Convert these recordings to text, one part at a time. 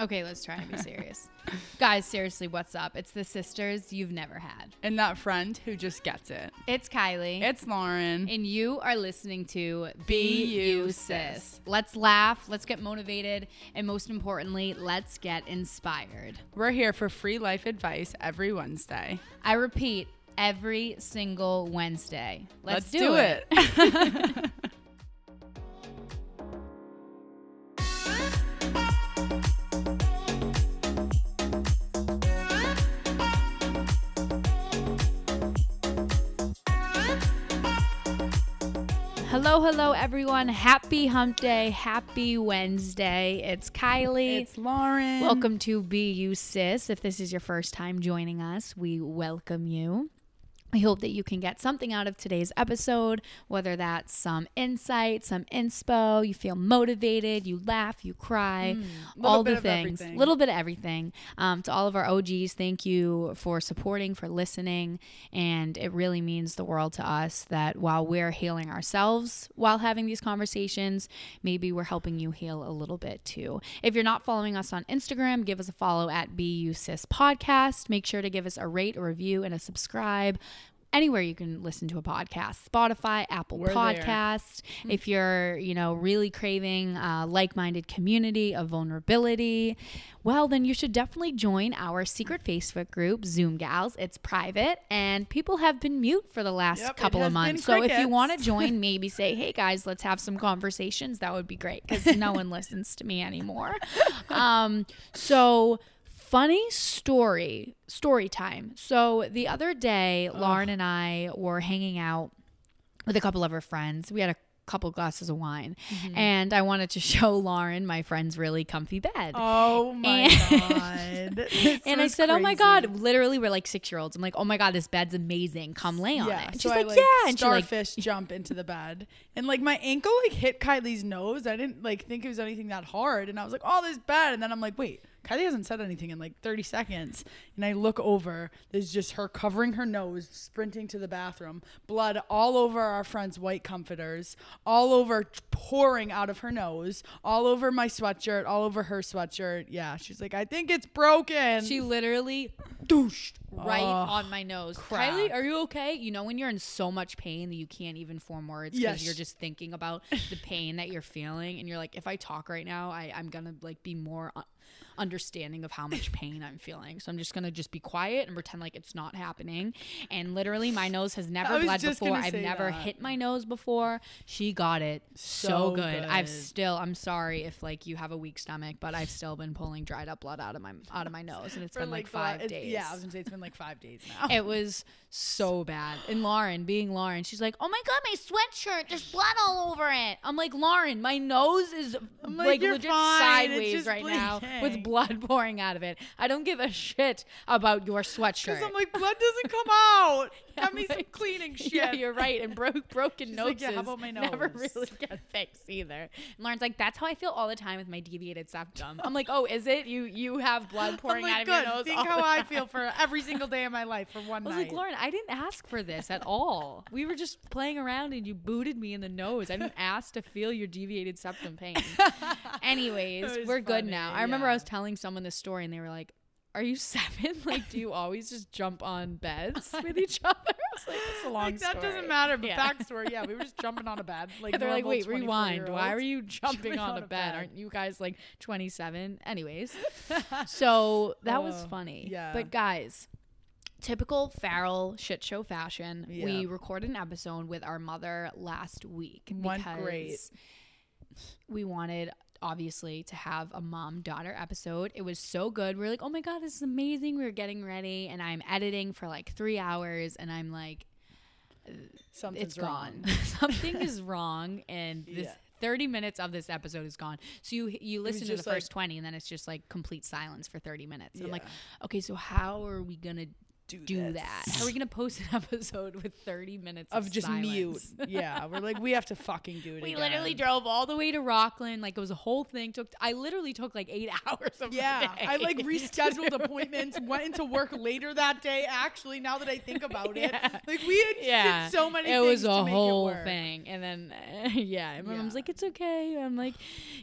Okay, let's try and be serious. Guys, seriously, what's up? It's the sisters you've never had. And that friend who just gets it. It's Kylie. It's Lauren. and you are listening to Be You. Sis. Let's laugh, let's get motivated, and most importantly, let's get inspired. We're here for free life advice every Wednesday. I repeat, every single Wednesday. Let's, do, it. Hello, everyone. Happy hump day. Happy Wednesday. It's Kylie. it's Lauren. Welcome to You Sis. If this is your first time joining us, we welcome you. I hope that you can get something out of today's episode, whether that's some insight, some inspo, you feel motivated, you laugh, you cry, little all the things. a Little bit of everything. Um, to all of our OGs, thank you for supporting, for listening. And it really means the world to us that while we're healing ourselves while having these conversations, maybe we're helping you heal a little bit too. If you're not following us on Instagram, give us a follow at BUSIS Podcast. Make sure to give us a rate, a review, and a subscribe. Anywhere you can listen to a podcast, Spotify, Apple We're there. Podcast. If you're, you know, really craving a like-minded community of vulnerability, well, then you should definitely join our secret Facebook group, Zoom Gals. It's private, and people have been mute for the last Yep, couple of months. So if you want to join, maybe say, "Hey guys, let's have some conversations." That would be great because no one listens to me anymore. Um, so funny story, story time. So the other day, Lauren and I were hanging out with a couple of her friends. We had a couple glasses of wine, Mm-hmm. and I wanted to show Lauren my friend's really comfy bed. Oh my And- god. And I said, "Oh my god!" Literally, we're like six year olds. I'm like, "Oh my god, this bed's amazing. Come lay on Yeah, it." And so she's I, like, "Yeah," and she like starfish jump into the bed, and like my ankle like hit Kylie's nose. I didn't like think it was anything that hard, and I was like, "Oh, this bed," and then I'm like, "Wait." Kylie hasn't said anything in like 30 seconds. And I look over. There's just her covering her nose, sprinting to the bathroom. Blood all over our friend's white comforters, all over, pouring out of her nose, all over my sweatshirt, all over her sweatshirt. Yeah. She's like, I think it's broken. She literally douched right Oh, on my nose. crap. Kylie, are you okay? You know when you're in so much pain that you can't even form words because Yes. you're just thinking about the pain that you're feeling, and you're like, if I talk right now, I, I'm gonna like be more. Uh, understanding of how much pain I'm feeling. So I'm just gonna just be quiet and pretend like it's not happening. And literally my nose has never bled before. I've never that. hit my nose before. She got it so, So good. I've still I'm sorry if like you have a weak stomach, but I've still been pulling dried up blood out of my out of my nose and it's For, been like the la- five it's- days. Yeah, I was gonna say it's been like five days now. It was so bad. And Lauren, being Lauren, she's like, "Oh my god, my sweatshirt, there's blood all over it." I'm like, "Lauren, my nose is I'm like, like, legit fine, sideways right now with blood pouring out of it. I don't give a shit about your sweatshirt." Because I'm like, blood doesn't come out. Got me some cleaning shit. Yeah, you're right. And broke broken noses like, "Yeah, how about my never really get fixed either. And Lauren's like, "That's how I feel all the time with my deviated septum." I'm like, "Oh, is it? You you have blood pouring I'm out of good. your nose?" Think all how I time." feel for every single day of my life for one I was night. like, Lauren, I didn't ask for this at all. We were just playing around and you booted me in the nose. I didn't ask to feel your deviated septum pain. Anyways, we're good funny, now. I remember I was telling someone this story and they were like, Are you seven? Like, do you always just jump on beds with each other? I was like, It's a long Like, that story. doesn't matter. But Yeah. backstory, yeah, we were just jumping on a bed. Like They're like, wait, rewind. Why 24-year-olds. are you jumping on, a bed? bed? Aren't you guys like 27? Anyways, so that was Oh, funny. yeah. But guys, typical Farrell shit show fashion. We Yeah. recorded an episode with our mother last week because great. we wanted obviously to have a mom daughter episode. It was so good. We are like, oh my god, this is amazing. We were getting ready, and I'm editing for like three hours, and I'm like, Something's it's wrong. gone. Something is wrong, and this Yeah. 30 minutes of this episode is gone. So you you listen to the just first 20, and then it's just like complete silence for 30 minutes. And I'm like, okay, so how are we gonna do, do this. that? How are we gonna post an episode with 30 minutes of, of just silence? mute. Yeah, we're like we have to fucking do it. We again. literally drove all the way to Rockland. Like it was a whole thing. Took I literally took like eight hours of my Yeah, I like rescheduled appointments, went into work later that day. Actually, now that I think about it, Yeah. like we had yeah, did so many. It things was to a make whole thing, and then yeah, and my mom's like, "It's okay." I'm like,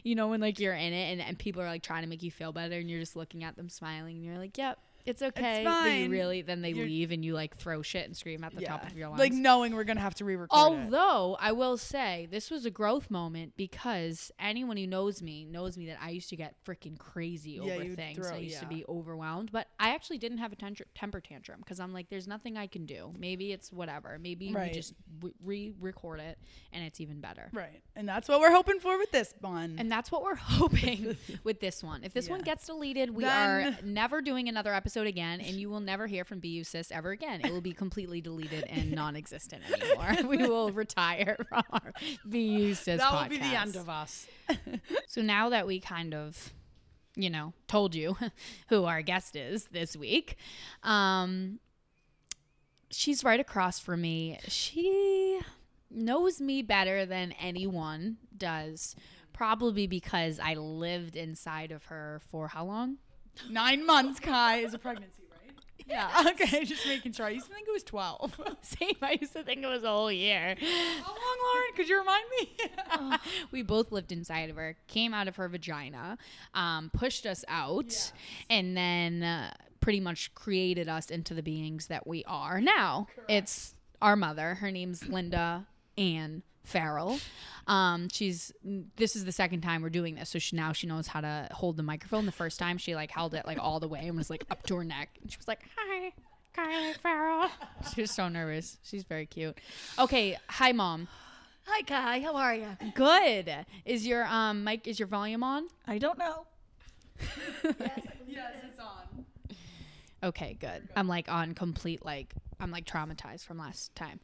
you know, when like you're in it, and, and people are like trying to make you feel better, and you're just looking at them smiling, and you're like, "Yep, it's okay." You fine. really, then they You're- leave, and you like throw shit and scream at the top of your lungs. like knowing we're gonna have to re-record it. Although I will say this was a growth moment because anyone who knows me knows me that I used to get freaking crazy Yeah, over you'd things. throw- I used to yeah. be overwhelmed, but I actually didn't have a tantr- temper tantrum because I'm like, there's nothing I can do. Maybe it's whatever. Maybe Right. we just re record it and it's even better. Right, and that's what we're hoping for with this one. And that's what we're hoping with this one. If this one Yeah. gets deleted, we Then- are never doing another episode again, and you will never hear from Be You Sis ever again. It will be completely deleted and non-existent anymore. we will retire from our Be You Sis that will be the end of us. So now that we kind of, you know, told you who our guest is this week, um, she's right across from me. She knows me better than anyone does, probably because I lived inside of her for how long? Nine months, Kai, is a pregnancy, right? Yeah. Okay, just making sure. I used to think it was twelve. Same. I used to think it was a whole year. How long, Lauren? Could you remind me? we both lived inside of her, came out of her vagina, um, pushed us out, and then uh, pretty much created us into the beings that we are now. It's our mother. Her name's Linda Ann Farrell. Um, she's this is the second time we're doing this, so she now she knows how to hold the microphone. The first time she like held it like all the way and was like up to her neck, and she was like, "Hi, Kylie Farrell." She was so nervous. She's very cute. Okay, hi, mom. Hi, Kai. How are you? Good. Is your um mic is your volume on? I don't know. yes, it's on. Okay, good. I'm like on complete like I'm like traumatized from last time.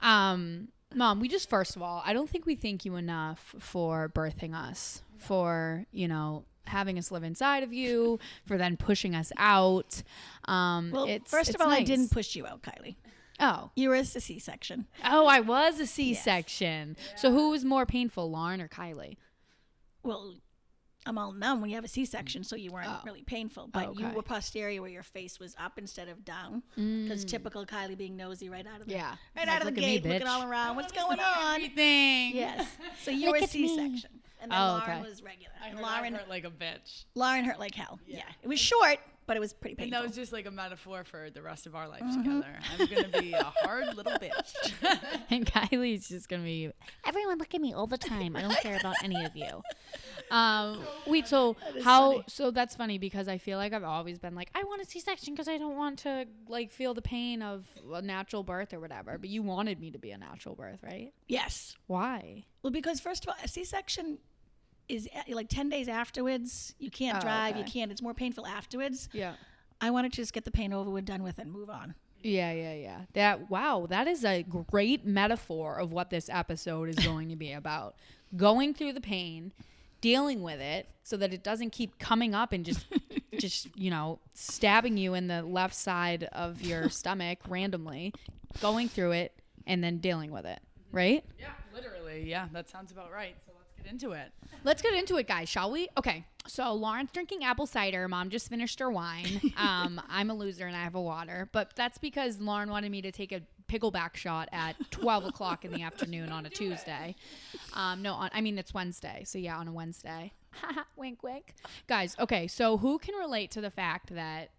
Um mom, we just first of all, I don't think we thank you enough for birthing us, for, you know, having us live inside of you, for then pushing us out. Um Well, it's first it's of all, I didn't push you out, Kylie. Oh. You were a C-section. Oh, I was a C-section. So who was more painful, Lauren or Kylie? Well, I'm all numb when you have a C-section, so you weren't Oh. really painful. But you Okay. were posterior, where your face was up instead of down. Because typical Kylie being nosy right out of the Mm. Yeah. right Like, out of the look at me, gate, looking all around. What's going on? Everything. Yes. So you were a at me. C-section, and then Oh, Lauren okay. was regular. I And heard I Lauren, hurt like a bitch. Lauren hurt like hell. Yeah. It was short, but it was pretty And painful. that was just like a metaphor for the rest of our life together. I'm gonna be a hard little bitch. and Kylie's just gonna be everyone look at me all the time. I don't care about any of you. Um, wait, so how? funny. So that's funny because I feel like I've always been like, I want a C-section because I don't want to like feel the pain of a natural birth or whatever. But you wanted me to be a natural birth, right? yes. Why? Well, because first of all, a C-section is uh, like ten days afterwards. You can't Oh, drive. You can't. It's more painful afterwards. Yeah. I wanted to just get the pain over with, done with, and move on. Yeah, yeah, yeah. That wow, that is a great metaphor of what this episode is going to be about. Going through the pain, dealing with it so that it doesn't keep coming up and just just, you know, stabbing you in the left side of your stomach randomly, going through it and then dealing with it, right? yeah, literally. Yeah, that sounds about right. So let's get into it. Let's get into it, guys, shall we? Okay. So Lauren's drinking apple cider. Mom just finished her wine. Um, I'm a loser and I have a water, but that's because Lauren wanted me to take a pickleback shot at 12 o'clock in the afternoon on a Tuesday. Um, no, on, I mean it's Wednesday. So yeah, on a Wednesday. wink, wink, guys. Okay, so who can relate to the fact that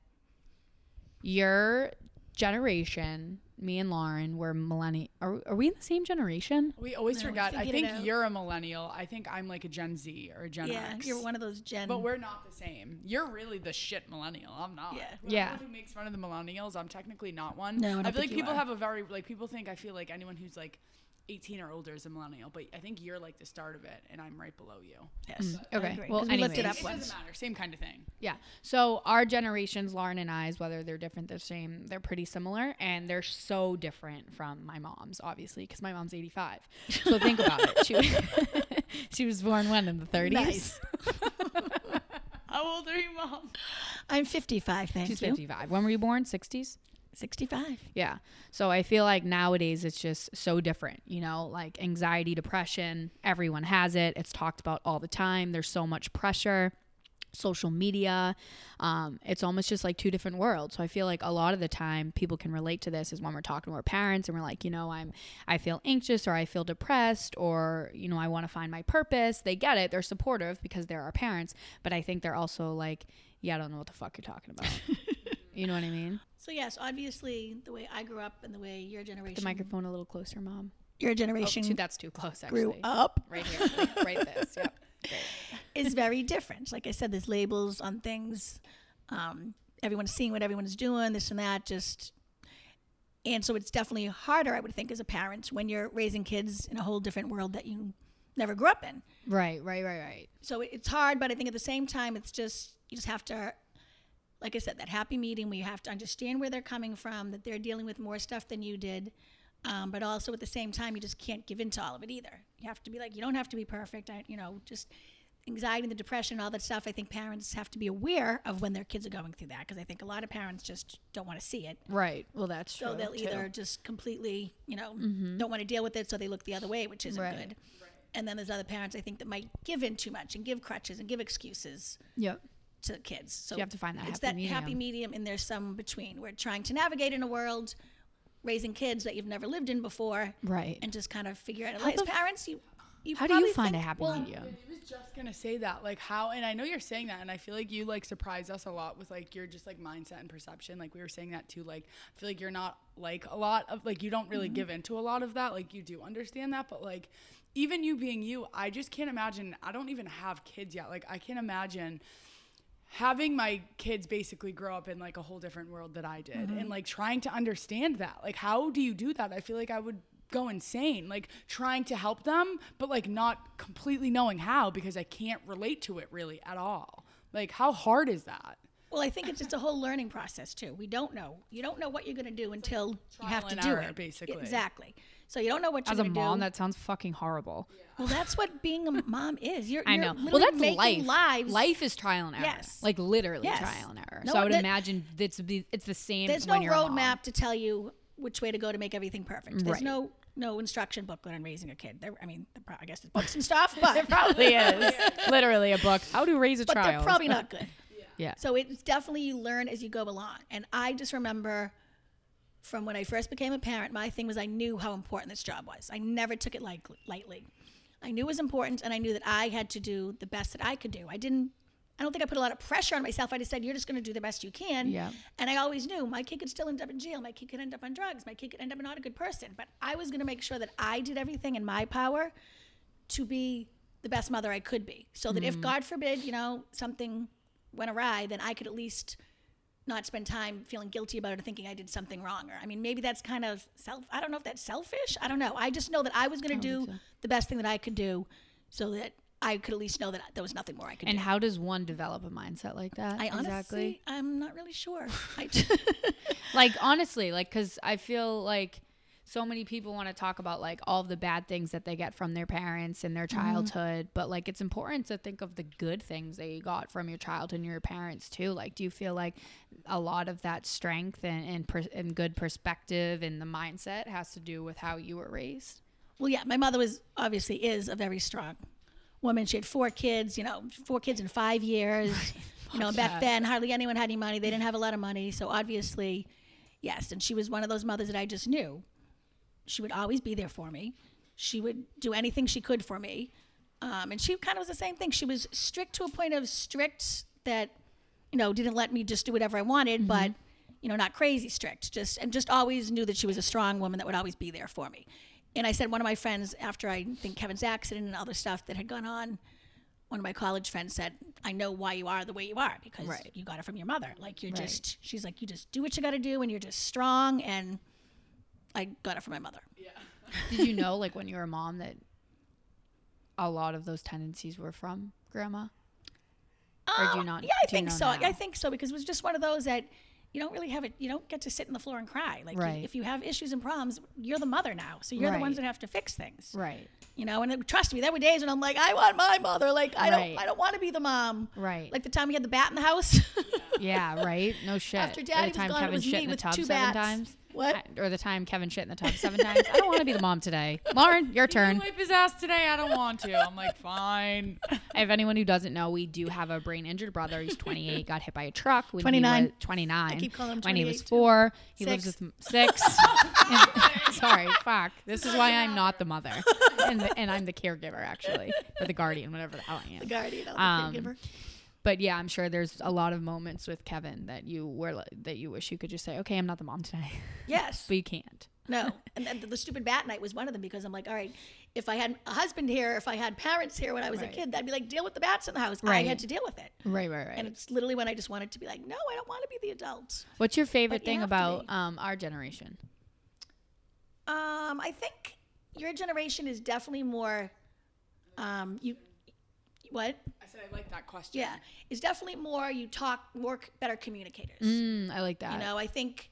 your generation, me and Lauren, were millennial? Are, are we in the same generation? We always No, we forgot. I think you're a millennial. I think I'm like a Gen Z or a Gen yeah, X. you're one of those Gen. But we're not the same. You're really the shit millennial. I'm not. Yeah. Yeah. Who makes fun of the millennials? I'm technically not one. No, I don't I feel like you people are. have a very like people think I feel like anyone who's like 18 or older is a millennial, but I think you're like the start of it, and I'm right below you. yes. I okay, Well, well, 'cause we looked it anyways. up It once. doesn't matter. Same kind of thing. Yeah. So our generations, Lauren and I's, whether they're different, they're same, they're pretty similar, and they're so different from my mom's, obviously, because my mom's 85. So think about it. She was, she was born when in the 30s. Nice. How old are you, mom? I'm 55. Thank She's you. 55. When were you born? 60s. 65. Yeah. So I feel like nowadays it's just so different, you know, like anxiety, depression, everyone has it. It's talked about all the time. There's so much pressure. Social media, um, it's almost just like two different worlds. So I feel like a lot of the time people can relate to this is when we're talking to our parents and we're like, you know, I'm, I feel anxious or I feel depressed or you know I want to find my purpose. They get it. They're supportive because they're our parents. But I think they're also like, yeah, I don't know what the fuck you're talking about. you know what I mean? So yes, obviously the way I grew up and the way your generation, The microphone a little closer, mom. your Oh, generation too, that's too close, actually. grew up Right here. Right, right this. Yep. Great. is very different. Like I said, there's labels on things. Um, everyone's seeing what everyone's doing, this and that. Just and so it's definitely harder, I would think, as a parent when you're raising kids in a whole different world that you never grew up in. Right, right, right, right. So it's hard, but I think at the same time, it's just you just have to, like I said, that happy meeting where you have to understand where they're coming from, that they're dealing with more stuff than you did, um, but also at the same time, you just can't give in to all of it either. You have to be like, you don't have to be perfect. I, you know, just anxiety and the depression, all that stuff. I think parents have to be aware of when their kids are going through that because I think a lot of parents just don't want to see it. Right. Well, that's So true. So they'll too. either just completely, you know, don't want to deal with it, so they look the other way, which isn't Right. good. And then there's other parents I think that might give in too much and give crutches and give excuses Yep. To the kids. So you have to find that it's happy that happy medium. medium, and there's some between. We're trying to navigate in a world, raising kids that you've never lived in before, Right. and just kind of figure out. How As f- parents, you, you How do you probably find a happy well, medium? I was just gonna say that, like how, and I know you're saying that, and I feel like you like surprise us a lot with like your just like mindset and perception. Like we were saying that too. Like I feel like you're not like a lot of like you don't really mm-hmm. give into a lot of that. Like you do understand that, but like even you being you, I just can't imagine. I don't even have kids yet. Like I can't imagine having my kids basically grow up in like a whole different world that I did and mm-hmm. like trying to understand that. Like how do you do that? I feel like I would go insane like trying to help them but like not completely knowing how because I can't relate to it really at all. Like how hard is that? Well, I think it's just a whole learning process too. We don't know. You don't know what you're going to do until you have to do error, it. basically. Exactly. So you don't know what you're doing. As a mom, do. that sounds fucking horrible. well, that's what being a mom is. You're, I you're know. Well, that's making life. lives. Life is trial and error. Yes. Like literally Yes. trial and error. No, so I would that- imagine it's the it's the same. There's when no you're a roadmap to tell you which way to go to make everything perfect. There's Right. no no instruction booklet on raising a kid. There, I mean, pro- I guess there's books and stuff, but There Probably is literally a book. How to raise a but child. they're probably not good. Yeah. So it's definitely you learn as you go along. And I just remember from when I first became a parent, my thing was I knew how important this job was. I never took it light, lightly. I knew it was important, and I knew that I had to do the best that I could do. I didn't. I don't think I put a lot of pressure on myself. I just said, "You're just going to do the best you can." Yeah. And I always knew my kid could still end up in jail. My kid could end up on drugs. My kid could end up not a good person. But I was going to make sure that I did everything in my power to be the best mother I could be. So that if mm-hmm. God forbid, you know, something went awry, then I could at least not spend time feeling guilty about it or thinking I did something wrong. Or I mean, maybe that's kind of self. I don't know if that's selfish. I don't know. I just know that I was going to do so. the best thing that I could do, so that I could at least know that there was nothing more I could and do. how does one develop a mindset like that? I honestly, exactly. I'm not really sure. I, like honestly like because i feel like so many people want to talk about like all the bad things that they get from their parents and their mm-hmm. childhood but like it's important to think of the good things that you got from your childhood and your parents too like do you feel like a lot of that strength and and, per- and good perspective and the mindset has to do with how you were raised Well, yeah, my mother was obviously is a very strong woman. She had four kids, you know, four kids in five years. You know, back then hardly anyone had any money. They didn't have a lot of money, so obviously, yes. And she was one of those mothers that I just knew. She would always be there for me. She would do anything she could for me, um, and she kind of was the same thing. She was strict to a point of strict that, you know, didn't let me just do whatever I wanted, but you know, not crazy strict. Just and just always knew that she was a strong woman that would always be there for me. And I said one of my friends after I think Kevin's accident and other stuff that had gone on, one of my college friends said, "I know why you are the way you are because Right. you got it from your mother. Like you're Right. just." She's like, "You just do what you got to do, and you're just strong." And I got it from my mother. Yeah. did you know like when you were a mom that a lot of those tendencies were from grandma Or do you Um, not- Yeah, I do you think know so. now? I think so because it was just one of those that you don't really have it. You don't get to sit on the floor and cry. Like, Right. if you have issues and problems, you're the mother now, so you're the ones that have to fix things. Right. You know, and it- trust me, there were days when I'm like, I want my mother. Like, I Right. don't, I don't want to be the mom. Right. Like the time we had the bat in the house. Yeah, right. No shit. After Daddy the was time gone, it was shit me with tub two seven bats. times. What? I- or the time Kevin shit in the tub seven times. I don't want to be the mom today. Lauren, your turn. Wipe his ass today. I don't want to. I'm like, fine. If anyone who doesn't know, we do have a brain injured brother. He's 28, got hit by a truck when 29. he was 29. I keep calling him when he was 28 too. four. He Six. lives with six. And- sorry, fuck. This is why I'm not the mother, and, the, and I'm the caregiver actually, or the guardian, whatever the hell I am. the guardian, the Um, caregiver. But yeah, I'm sure there's a lot of moments with Kevin that you were that you wish you could just say, okay, I'm not the mom today, Yes. but you can't. No, and then the, stupid bat night was one of them because I'm like, all right, if I had a husband here, if I had parents here when I was Right. a kid, that'd be like deal with the bats in the house. I had to deal with it, Right, right, right. and it's literally when I just wanted to be like, no, I don't want to be the adult. What's your favorite But thing to about um, our generation? Um, I think your generation is definitely more, um, you, what? I said I like that question. Yeah, it's definitely more. You talk more, better communicators. Mm, I like that. You know, I think,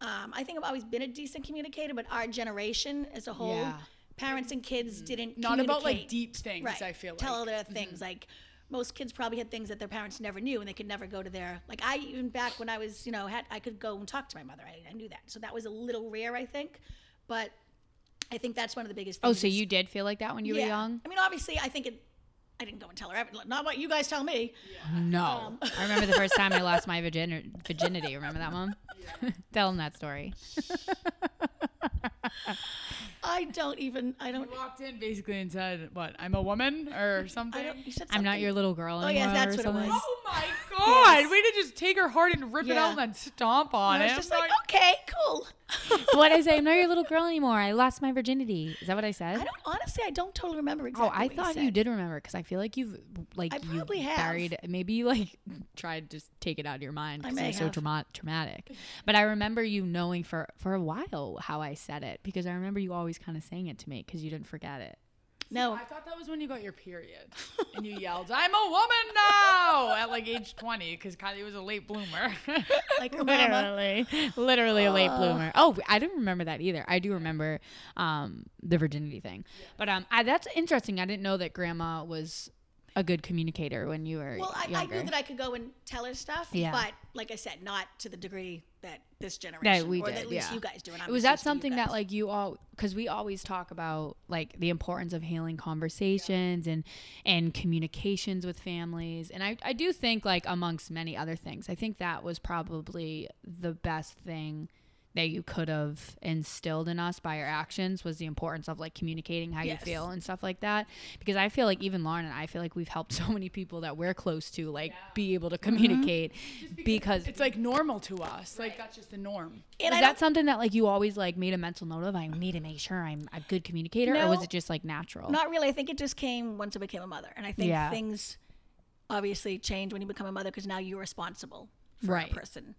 um, I think I've always been a decent communicator, but our generation as a whole, Yeah. parents and kids didn't Not about like deep things. right. I feel like. tell like. their things like most kids probably had things that their parents never knew and they could never go to their like i even back when i was you know had i could go and talk to my mother i, I knew that so that was a little rare i think but i think that's one of the biggest things. oh, so you did feel like that when you were young? i mean obviously i think it i didn't go and tell her not what you guys tell me No. Um, I remember the first time I lost my virgin- virginity. Remember that one? Tell them that story. i don't even i don't You walked in basically and said, "What? I'm a woman or something." i don't you said I'm not your little girl Oh, anymore. yes, that's or what it was. Oh my god! Way to just take her heart and rip it Yeah. out and then stomp on And I it. was just I'm like, okay, cool. what did I say? I'm not your little girl anymore. I lost my virginity. Is that what I said? I don't honestly. I don't totally remember exactly. Oh. I what thought said. you did remember because I feel like you've like I you probably have. buried. Maybe you like tried to just take it out of your mind because it may was so have. trauma- traumatic. But I remember you knowing for for a while how I said it because I remember you always kind of saying it to me because you didn't forget it. No, I thought that was when you got your period and you yelled, "I'm a woman now!" at like age 20 because Kylie was a late bloomer. like her mama. literally, literally a late bloomer. Oh, I didn't remember that either. I do remember um, the virginity thing, but um, I, that's interesting. I didn't know that Grandma was a good communicator when you were Well, I, I knew that I could go and tell her stuff, Yeah. but like I said, not to the degree that this generation we or did, that at least yeah. you guys do. And I'm was that used to you something that like you all because we always talk about like the importance of healing conversations and and communications with families and I, I do think like amongst many other things i think that was probably the best thing that you could have instilled in us by your actions was the importance of like communicating how Yes. you feel and stuff like that because i feel like even lauren and i feel like we've helped so many people that we're close to like be able to mm-hmm. communicate because it's like normal to us. Like that's just the norm. And is I that something that like you always like made a mental note of? I need to make sure I'm a good communicator, or was it just like natural? Not really. I think it just came once I became a mother, and I think Yeah. things obviously change when you become a mother because now you're responsible for Right. a person.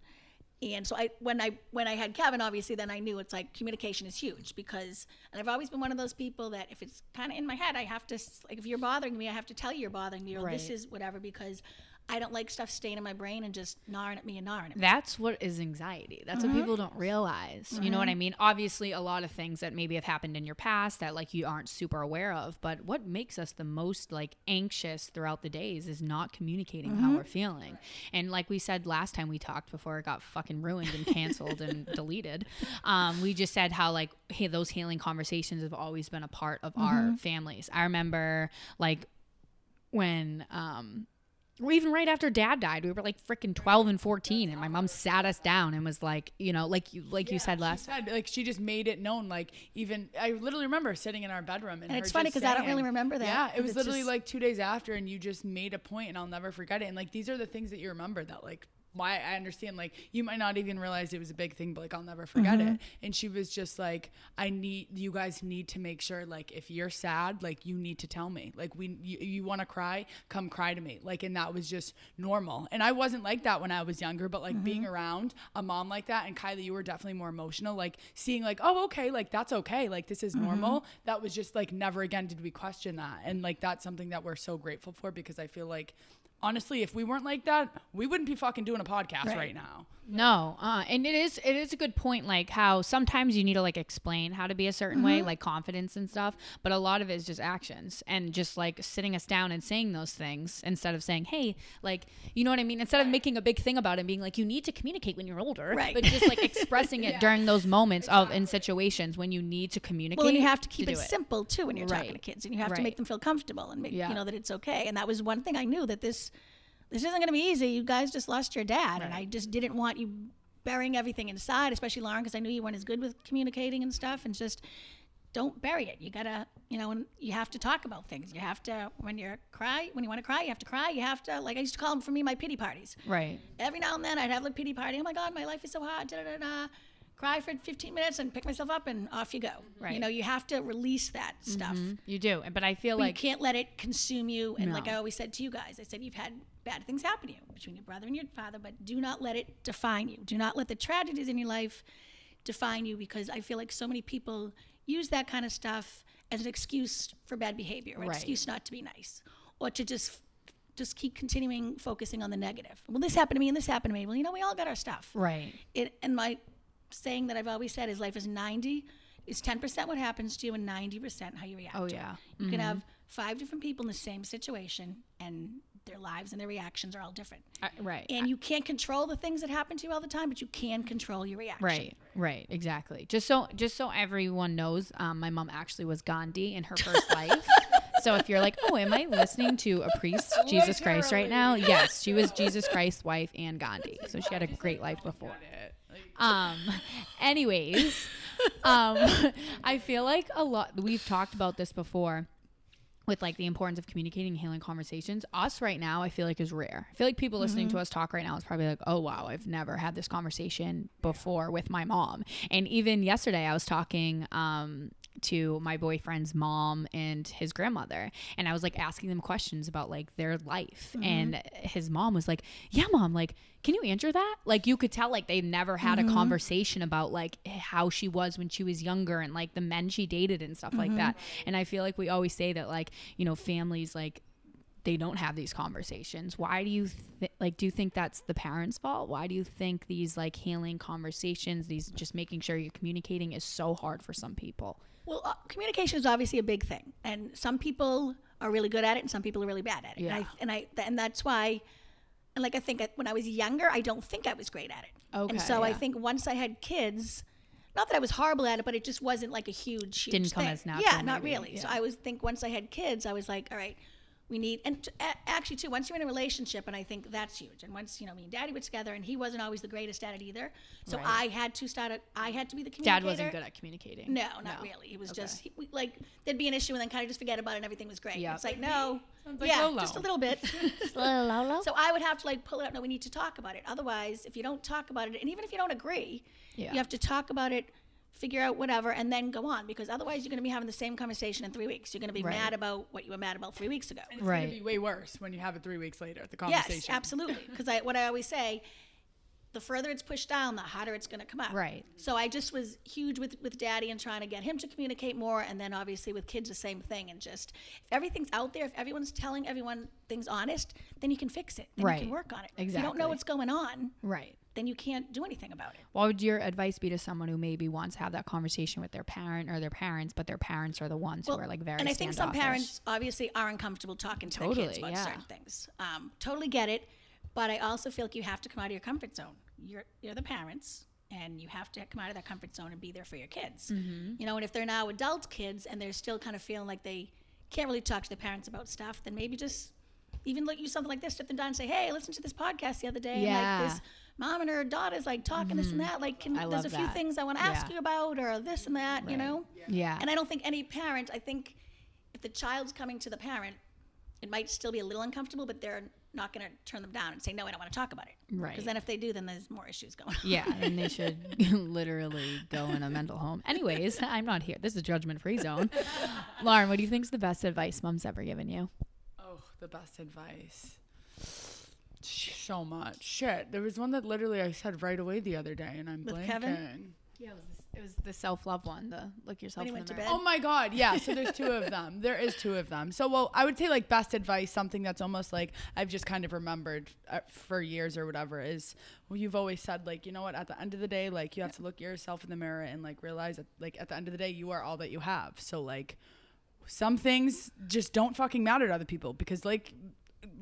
And so I when I when I had Kevin, obviously then I knew it's like communication is huge because and I've always been one of those people that if it's kind of in my head, I have to like if you're bothering me, I have to tell you you're bothering me or this is whatever because I don't like stuff staying in my brain and just gnawing at me and gnawing at me. That's what is anxiety. That's what people don't realize. You know what I mean? Obviously, a lot of things that maybe have happened in your past that like you aren't super aware of. But what makes us the most like anxious throughout the days is not communicating how we're feeling. And like we said last time we talked before it got fucking ruined and canceled and deleted, um, we just said how like hey those healing conversations have always been a part of our families. I remember like when um or even right after dad died we were like freaking 12 and 14 and my mom sat us down and was like you know like you like you said She last said like she just made it known. Like even I literally remember sitting in our bedroom and, And it's funny because I don't really remember that, Yeah, it was literally just- like two days after, and you just made a point, and I'll never forget it. And like these are the things that you remember that like. Why I understand, like you might not even realize it was a big thing, but like I'll never forget Mm-hmm. it. And she was just like, "I need you guys need to make sure, like, if you're sad, like you need to tell me. Like we, you, you want to cry, come cry to me. Like, and that was just normal. And I wasn't like that when I was younger, but like being Mm-hmm. around a mom like that, and Kylie, you were definitely more emotional. Like seeing, like, oh, okay, like that's okay, like this is normal. That was just like never again did we question that, and like that's something that we're so grateful for because I feel like honestly, if we weren't like that, we wouldn't be fucking doing a podcast right, Right. now. No, uh, and it is it is a good point. Like how sometimes you need to like explain how to be a certain way, like confidence and stuff. But a lot of it is just actions and just like sitting us down and saying those things instead of saying, "Hey, like you know what I mean." Instead of making a big thing about it, and being like, "You need to communicate when you're older," Right. But just like expressing it during those moments of in situations when you need to communicate. Well, and you have to keep do it, simple too when you're talking to kids, and you have to make them feel comfortable and make Yeah. you know that it's okay. And that was one thing I knew that this this isn't going to be easy. You guys just lost your dad, and I just didn't want you burying everything inside, especially Lauren, because I knew you weren't as good with communicating and stuff. And just don't bury it. You gotta, you know, and you have to talk about things. You have to when you cry, when you want to cry, you have to cry. You have to like I used to call them for me my pity parties Right. every now and then I'd have like pity party. Oh my God, my life is so hard. Da, da, da, da. Cry for 15 minutes and pick myself up and off you go. Right. You know, you have to release that stuff. Mm-hmm. You do, but I feel But like you can't let it consume you. And like I always said to you guys, I said you've had bad things happen to you between your brother and your father, but do not let it define you. Do not let the tragedies in your life define you because I feel like so many people use that kind of stuff as an excuse for bad behavior, or an Right. excuse not to be nice, or to just just keep continuing focusing on the negative. Well, this happened to me and this happened to me. Well, you know, we all got our stuff right. it and my saying that I've always said is life is 90 is 10% what happens to you and 90% how you react Oh to it. yeah. you can mm-hmm. have five different people in the same situation and their lives and their reactions are all different I, right. and you can't control the things that happen to you all the time but you can control your reaction Right, right, exactly. Just so just so everyone knows, um, my mom actually was Gandhi in her first life. So if you're like, oh, am I listening to a priest, Jesus Christ, right now? Yes, she was Jesus Christ's wife and Gandhi. So she had a great life before. Um, anyways, um, I feel like a lot. We've talked about this before with like the importance of communicating healing conversations. Us right now, I feel like is rare. I feel like people listening to us talk right now is probably like, oh wow, I've never had this conversation before with my mom. And even yesterday, I was talking um, to my boyfriend's mom and his grandmother, and I was like asking them questions about like their life, mm-hmm. and his mom was like, yeah, mom, like. Can you answer that? Like you could tell like they never had a mm-hmm. conversation about like how she was when she was younger and like the men she dated and stuff like mm-hmm. that. And I feel like we always say that like, you know, families like they don't have these conversations. Why do you th- like do you think that's the parents' fault? Why do you think these like healing conversations, these just making sure you're communicating is so hard for some people? Well uh, communication is obviously a big thing and some people are really good at it and some people are really bad at it Yeah. and, I, and I and that's why and like I think when I was younger I don't think I was great at it Okay, and so I think once I had kids not that I was horrible at it but it just wasn't like a huge, huge Didn't come thing. as natural, yeah not maybe, really so. I was think once I had kids I was like all right we need and t- a- actually too once you're in a relationship and I think that's huge and once you know me and daddy were together and he wasn't always the greatest at it either so Right. I had to start a, I had to be the communicator Dad wasn't good at communicating. no, not really. It was just he, we, like there'd be an issue and then kind of just forget about it and everything was great. Yep. It's like no, like yeah, Lolo. just a little bit. Lolo, Lolo. so I would have to like pull it up. No, we need to talk about it. Otherwise, if you don't talk about it, and even if you don't agree, Yeah. you have to talk about it, figure out whatever, and then go on. Because otherwise, you're going to be having the same conversation in three weeks. You're going to be Right. mad about what you were mad about three weeks ago. It's Right. gonna be way worse when you have it three weeks later. The conversation. Yes, absolutely. Because I, what I always say, the further it's pushed down, the hotter it's going to come up. Right. So I just was huge with with Daddy and trying to get him to communicate more, and then obviously with kids the same thing. And just if everything's out there, if everyone's telling everyone things honest, then you can fix it. Then Right. You can work on it. If you don't know what's going on, Right. Then you can't do anything about it. What would your advice be to someone who maybe wants to have that conversation with their parent or their parents, but their parents are the ones who are like very and I think some parents obviously are uncomfortable talking to their kids about yeah. certain things. Um, totally get it, but I also feel like you have to come out of your comfort zone. You're you're the parents, and you have to come out of that comfort zone and be there for your kids. Mm-hmm. You know, and if they're now adult kids and they're still kind of feeling like they can't really talk to their parents about stuff, then maybe just even like use something like this, sit them down and say, "Hey, listen to this podcast the other day. and, Yeah. like this mom and her daughter's like talking this and mm-hmm. that. Like, can, I there's a few things I want to ask Yeah. you about, or this and that. You know." Yeah. And I don't think any parent, I think if the child's coming to the parent, it might still be a little uncomfortable, but they're not going to turn them down and say, no, I don't want to talk about it. Right. Because then if they do, then there's more issues going on. Yeah, and they should literally go in a mental home. Anyways, I'm not here. This is a judgment free zone. Lauren, what do you think is the best advice mom's ever given you? The best advice. So much shit. There was one that literally I said right away the other day, and I'm With blanking. Kevin? Yeah, it was, this, it was the self love one. The look yourself When he in went the to mirror. bed. Oh my God. Yeah. So there's two of them. There is two of them. So, well, I would say like best advice, something that's almost like I've just kind of remembered uh, for years or whatever is well, you've always said like, you know what, at the end of the day, like you have to look yourself in the mirror and like realize that like at the end of the day, you are all that you have. So like some things just don't fucking matter to other people because like,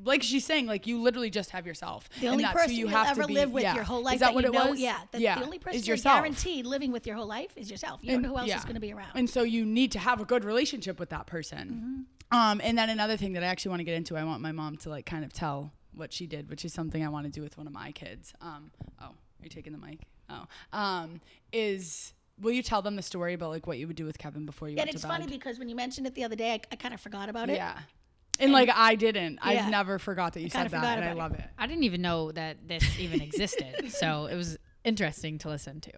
like she's saying, like you literally just have yourself. The and only that's who person you have ever to be. live with yeah. your whole life Is that, what you it know, was? yeah, that yeah. the only person you're guaranteed living with your whole life is yourself. You And- don't know who else yeah. is going to be around. And so you need to have a good relationship with that person. Um, and then another thing that I actually want to get into, I want my mom to like kind of tell what she did, which is something I want to do with one of my kids. Um, oh, are you taking the mic? Oh, um, is will you tell them the story about like what you would do with Kevin before you Yeah, went and it's to bed? funny because when you mentioned it the other day, I, I kind of forgot about it. yeah. And like I didn't. Yeah. I've never forgot that you kinda said that, forgot and I about it. love it. I didn't even know that this even existed. so it was interesting to listen to.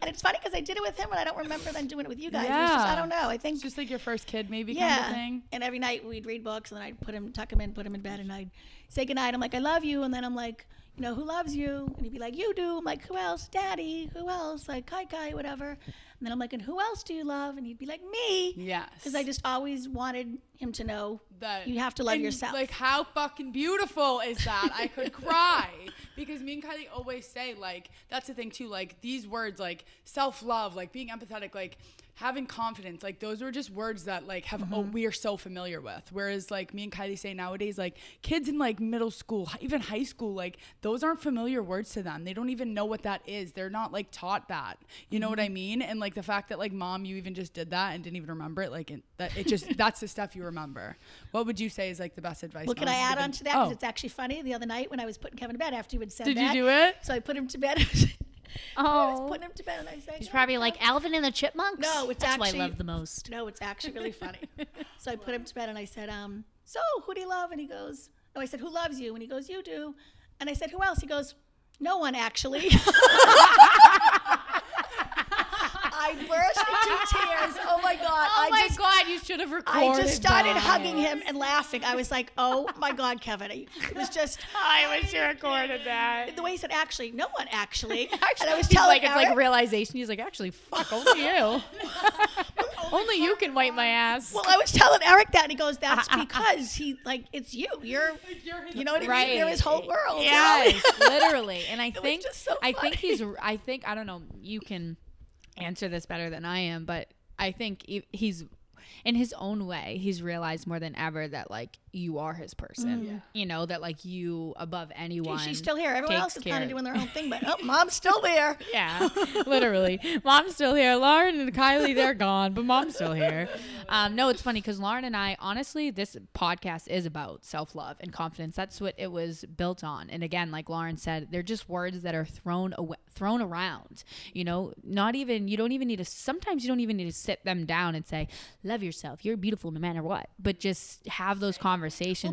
And it's funny because I did it with him, and I don't remember then doing it with you guys. It was just, I don't know. I think It's just like your first kid, maybe yeah. kind of thing. And every night we'd read books, and then I'd put him, tuck him in, put him in bed, and I'd say goodnight. I'm like, I love you, and then I'm like, you know, who loves you? And he'd be like, you do. I'm like, who else? Daddy. Who else? Like, Kai Kai, whatever. And then I'm like, and who else do you love? And he'd be like, me. Yes. Because I just always wanted him to know that you have to love and, yourself. Like how fucking beautiful is that? I could cry because me and Kylie always say like that's the thing too. Like these words like self love, like being empathetic, like having confidence, like those are just words that like have oh, Mm-hmm. we are so familiar with. Whereas like me and Kylie say nowadays, like kids in like middle school, even high school, like those aren't familiar words to them. They don't even know what that is. They're not like taught that. You know what Mm-hmm. I mean? And like the fact that like mom, you even just did that and didn't even remember it, like it, that it just that's the stuff you remember. What would you say is like the best advice? Well, can I add given? on to that? Because Oh. it's actually funny. The other night when I was putting Kevin to bed after you had said Did you do it? So I put him to bed. I was Oh, putting him to bed, and I said, He's "No, probably no." like Alvin and the Chipmunks. No, it's That's actually- what I love the most. No, it's actually really funny. so I put him to bed and I said, um, so who do you love? And he goes, no, I said, who loves you? And he goes, you do. And I said, who else? He goes, no one actually. I burst into tears. Oh my God. oh I my just, god! You should have recorded. I just started that. hugging him and laughing. I was like, oh my God, Kevin. It was just I wish you recorded that. the way he said, actually, no one actually. Actually, and I was he's telling like it's like realization. He's like, actually, fuck, only you. only you can wipe my ass. Well, I was telling Eric that, and he goes, "That's because he like it's you. You're, you know what I mean? You're his whole world." you know? Yes, literally. And I was think just so I think he's. I think I don't know. You can answer this better than I am, but I think he's in his own way. He's realized more than ever that like you are his person. You know that like you above anyone. She's still here. Everyone else is kind of doing their own thing, but oh, mom's still there. Yeah, literally. Mom's still here. Lauren and Kylie, they're gone, but mom's still here. Um, no, it's funny because Lauren and I, honestly, this podcast is about self love and confidence. That's what it was built on. And again, like Lauren said, they're just words that are thrown away, thrown around. You know, not even you don't even need to. Sometimes you don't even need to sit them down and say, "Love yourself. You're beautiful no matter what." But just have those conversations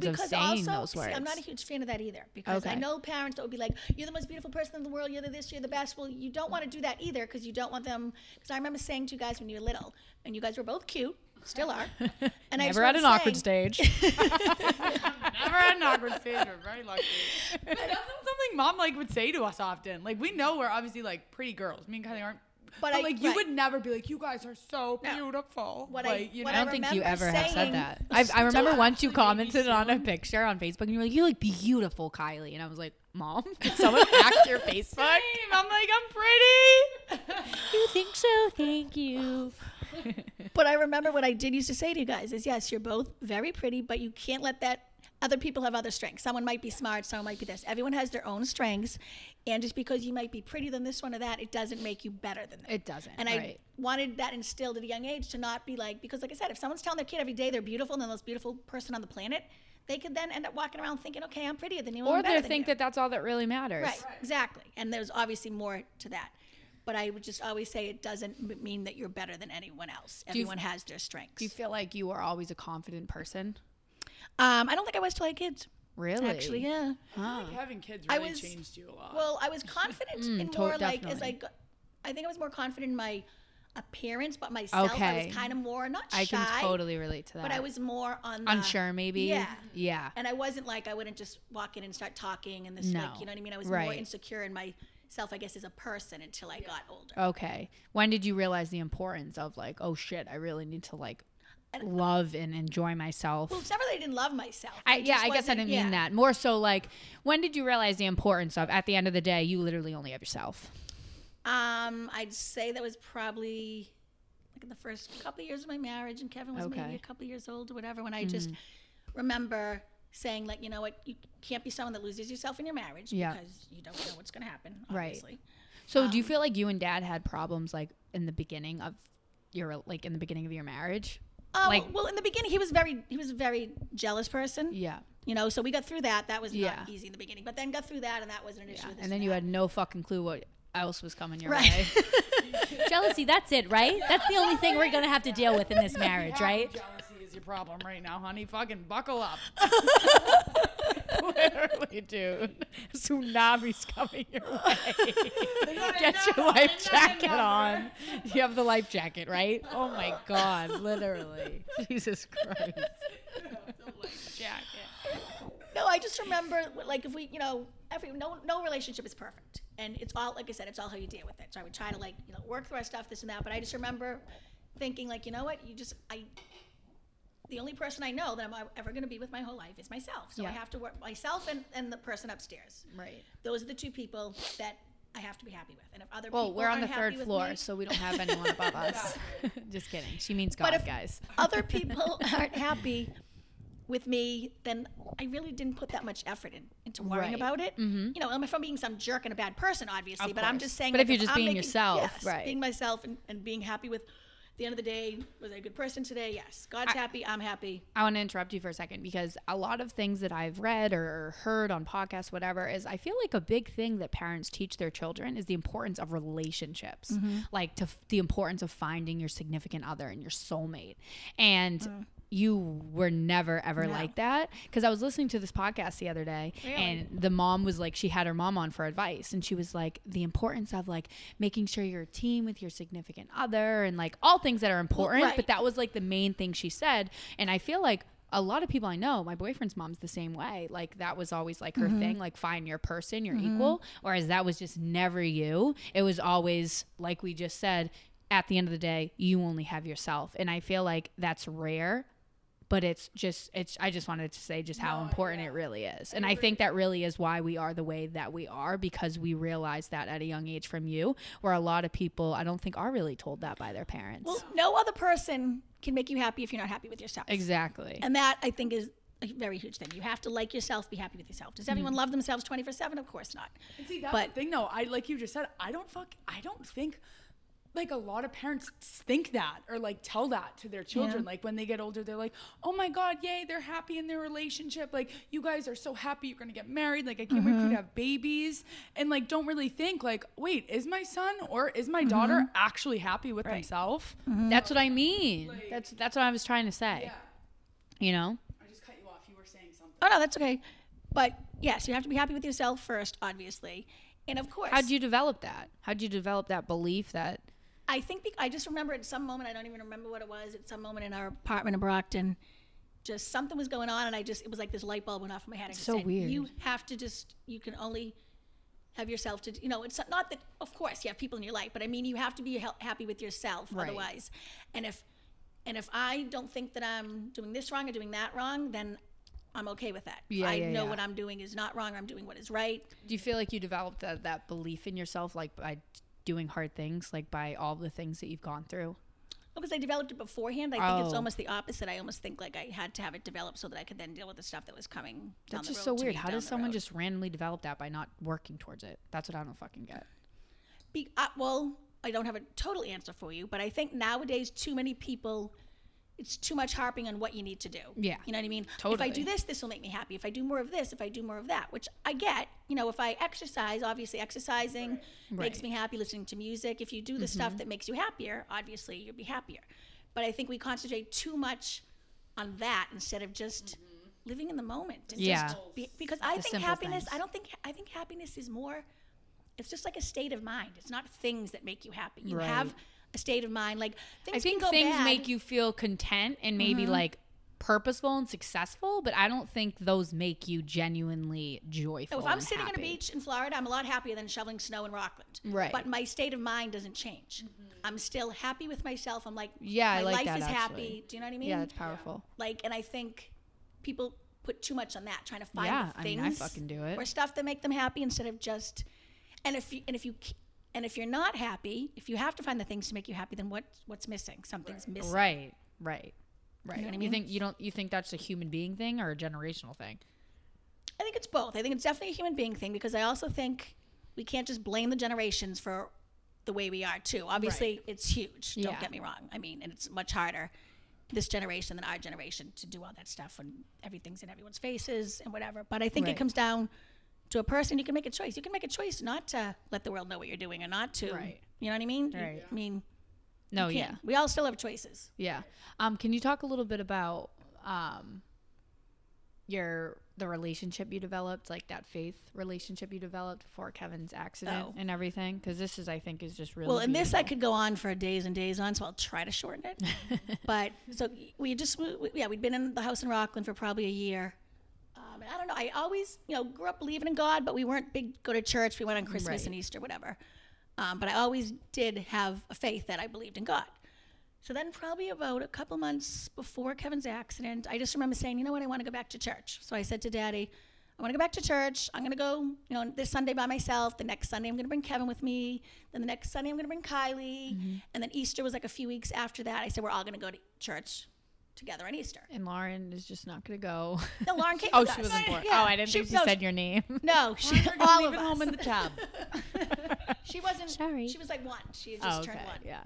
Well, of because saying also, those see. I'm not a huge fan of that either. Because I know parents that would be like, "You're the most beautiful person in the world. You're the this. You're the best." Well, you don't want to do that either because you don't want them. Because I remember saying to you guys when you were little, and you guys were both cute, still are. And I Never at an remember awkward stage. Never had an awkward stage. We're very lucky. But that's not something mom like would say to us often. Like we know we're obviously like pretty girls. Me and Kylie aren't. But, But I- like you right. would never be like, you guys are so No. beautiful. What I- you what know? I don't think you remember ever have said that. I, I remember once you commented on a picture on Facebook and you were like, "You look beautiful, Kylie," and I was like, "Mom, someone hack your Facebook?" Same. I'm like, I'm pretty. You think so? Thank you. But I remember what I did used to say to you guys is yes, you're both very pretty, but you can't let that other people have other strengths. Someone might be smart, someone might be this. Everyone has their own strengths. And just because you might be prettier than this one or that, it doesn't make you better than them. It doesn't. And right. I wanted that instilled at a young age to not be like, because like I said, if someone's telling their kid every day they're beautiful and they're the most beautiful person on the planet, they could then end up walking around thinking, okay, I'm prettier than you. or they think that that's all that really matters. Right, exactly. And there's obviously more to that. But I would just always say it doesn't mean that you're better than anyone else. you- Everyone has their strengths. Do you feel like you are always a confident person? Um, I don't think I was till I had kids. Really? Actually, yeah. Huh. Having kids I really was- changed you a lot. Well, I was confident in to- more like as. I got, I think I was more confident in my appearance, but myself I was kind of more not shy. I can totally relate to that. but I was more on the, unsure, maybe. Yeah. Yeah. And I wasn't like I wouldn't just walk in and start talking and this No. like you know what I mean. I was more insecure in my myself, I guess, as a person until I got older. Okay. When did you realize the importance of like, oh shit, I really need to like love and enjoy myself? Well, it's never that I didn't love myself. I, It yeah, I guess I didn't yeah. mean that. More so like, when did you realize the importance of at the end of the day, you literally only have yourself? Um, I'd say that was probably like in the first couple of years of my marriage, and Kevin was Okay. maybe a couple of years old or whatever. When I just remember saying, like, you know what, you can't be someone that loses yourself in your marriage Yeah. because you don't know what's going to happen. Right. Obviously. So Um, do you feel like you and dad had problems like in the beginning of your like in the beginning of your marriage? Uh, Like- well, in the beginning, he was very he was a very jealous person. Yeah. You know, so we got through that. That was Yeah. not easy in the beginning, but then got through that, and that wasn't an issue. Yeah. this And then you that. had no fucking clue what else was coming your Right. way. Jealousy, that's it, right? That's the only thing we're going to have to deal with in this marriage, right? Jealousy is your problem right now, honey. Fucking buckle up. Literally, dude. Tsunami's coming your way. Get your life jacket on. You have the life jacket, right? Oh my god, literally. Jesus Christ. Jacket. No, I just remember like if we, you know, every no no relationship is perfect, and it's all like I said, it's all how you deal with it. So I would try to like you know work through our stuff, this and that. But I just remember thinking like, you know what, you just I. The only person I know that I'm ever going to be with my whole life is myself. So I have to work myself and, and the person upstairs. Right. Those are the two people that I have to be happy with. And if other Well, people we're on the third floor, me- so we don't have anyone above us. Just kidding. She means God, But if guys. other people aren't happy with me, then I really didn't put that much effort in, into worrying Right. about it. Mm-hmm. You know, um, if I'm being some jerk and a bad person, obviously, Of but I'm just saying. But like, if you're just I'm being making- yourself, yes, right. Being myself and, and being happy with. The end of the day, was I a good person today? Yes. God's happy. I'm happy. I want to interrupt you for a second because a lot of things that I've read or heard on podcasts, whatever, is I feel like a big thing that parents teach their children is the importance of relationships, mm-hmm. like to the importance of finding your significant other and your soulmate. And mm. You were never ever No. like that because I was listening to this podcast the other day, Really? and the mom was like, she had her mom on for advice, and she was like, the importance of like making sure you're a team with your significant other and like all things that are important, right. but that was like the main thing she said. And I feel like a lot of people I know, my boyfriend's mom's the same way. Like that was always like her Mm-hmm. thing, like find your person, your equal. Whereas that was just never you. It was always like we just said, at the end of the day, you only have yourself. And I feel like that's rare. But it's just it's I just wanted to say just how important it really is. And I think that really is why we are the way that we are because we realized that at a young age from you, where a lot of people I don't think are really told that by their parents. Well, no other person can make you happy if you're not happy with yourself. exactly. And that I think is a very huge thing. You have to like yourself, be happy with yourself. Does everyone mm-hmm. love themselves 24 7? Of course not. And see, that's But- the thing, though. I like you just said. I don't fuck. I don't think. Like a lot of parents think that or like tell that to their children. Yeah. Like when they get older, they're like, "Oh my god, yay! They're happy in their relationship. Like you guys are so happy you're gonna get married. Like I can't wait for you to mm-hmm. have babies." And like don't really think like, "Wait, is my son or is my mm-hmm. daughter actually happy with themselves?" Mm-hmm. That's what I mean. that's that's what I was trying to say. You know? I just cut you off. You were saying something. Oh, no, that's okay. But yes, you have to be happy with yourself first, obviously. And of course, How'd you develop that? How'd you develop that belief that I think be- I just remember at some moment, I don't even remember what it was, at some moment in our apartment in Brockton, just something was going on, and I just, it was like this light bulb went off in my head. I So said, weird. You have to just, you can only have yourself to, you know, it's not that, of course, you have people in your life, but I mean, you have to be happy with yourself Right. otherwise. And if, and if I don't think that I'm doing this wrong or doing that wrong, then I'm okay with that. Yeah, I yeah, know yeah. what I'm doing is not wrong, or I'm doing what is right. do you feel like you developed that, that belief in yourself like by doing hard things, like by all the things that you've gone through? because I developed it beforehand. I think it's Oh. almost the opposite. I almost think like I had to have it developed so that I could then deal with the stuff that was coming. Down That's just so weird. How does someone road. just randomly develop that by not working towards it? That's what I don't fucking get. Be, uh, well, I don't have a total answer for you, but I think nowadays too many people. It's too much harping on what you need to do. Yeah. You know what I mean? Totally. If I do this, this will make me happy. If I do more of this, if I do more of that, which I get. You know, if I exercise, obviously exercising makes Right. me happy. Listening to music. If you do the stuff mm-hmm. that makes you happier, obviously you'll be happier. But I think we concentrate too much on that instead of just mm-hmm. living in the moment. And Yeah. Just be, because I The think happiness. things. I don't think. I think happiness is more. It's just like a state of mind. It's not things that make you happy. You have Right. a state of mind. Like things I think can go things bad. make you feel content and maybe mm-hmm. like purposeful and successful, but I don't think those make you genuinely joyful. So if I'm and sitting on a beach in Florida, I'm a lot happier than shoveling snow in Rockland. Right. But my state of mind doesn't change. Mm-hmm. I'm still happy with myself. I'm like, Yeah, I my like life that, is actually. happy. Do you know what I mean? yeah, it's powerful. like, and I think people put too much on that, trying to find Yeah, the I things mean, I fucking do it. or stuff that make them happy instead of just. And if you and if you c- and if you're not happy, if you have to find the things to make you happy, then what what's missing? Something's missing. Right, right, right. know what I You think you don't? You think that's a human being thing or a generational thing? I think it's both. I think it's definitely a human being thing because I also think we can't just blame the generations for the way we are too. Obviously, it's huge. Don't Yeah. get me wrong. I mean, and it's much harder this generation than our generation to do all that stuff when everything's in everyone's faces and whatever. But I think Right. it comes down to a person. You can make a choice. You can make a choice not to let the world know what you're doing or not to. Right. You know what I mean? You- Right. I mean, No, yeah. We all still have choices. yeah. Um, can you talk a little bit about um your the relationship you developed, like that faith relationship you developed before Kevin's accident Oh. and everything? Because this is, I think, is just really Well, and this I could go on for days and days on, so I'll try to shorten it. but so we just, we, yeah, we'd been in the house in Rockland for probably a year. Um, I don't know. I always, you know, grew up believing in God, but we weren't big go to church. We went on Christmas Right. and Easter, whatever. Um, but I always did have a faith that I believed in God. So then, probably about a couple months before Kevin's accident, I just remember saying, you know what, I want to go back to church. So I said to Daddy, I want to go back to church. I'm going to go, you know, this Sunday by myself. The next Sunday, I'm going to bring Kevin with me. Then the next Sunday, I'm going to bring Kylie. And then Easter was like a few weeks after that. I said, we're all going to go to church together on Easter. and Lauren is just not gonna go. No, Lauren came. oh, she us. wasn't born. Yeah. Oh, I didn't think she no, said your name. No, she, all leave of it us. home in the tab. she wasn't. Sorry. She was like one. She had just oh, turned one. yeah.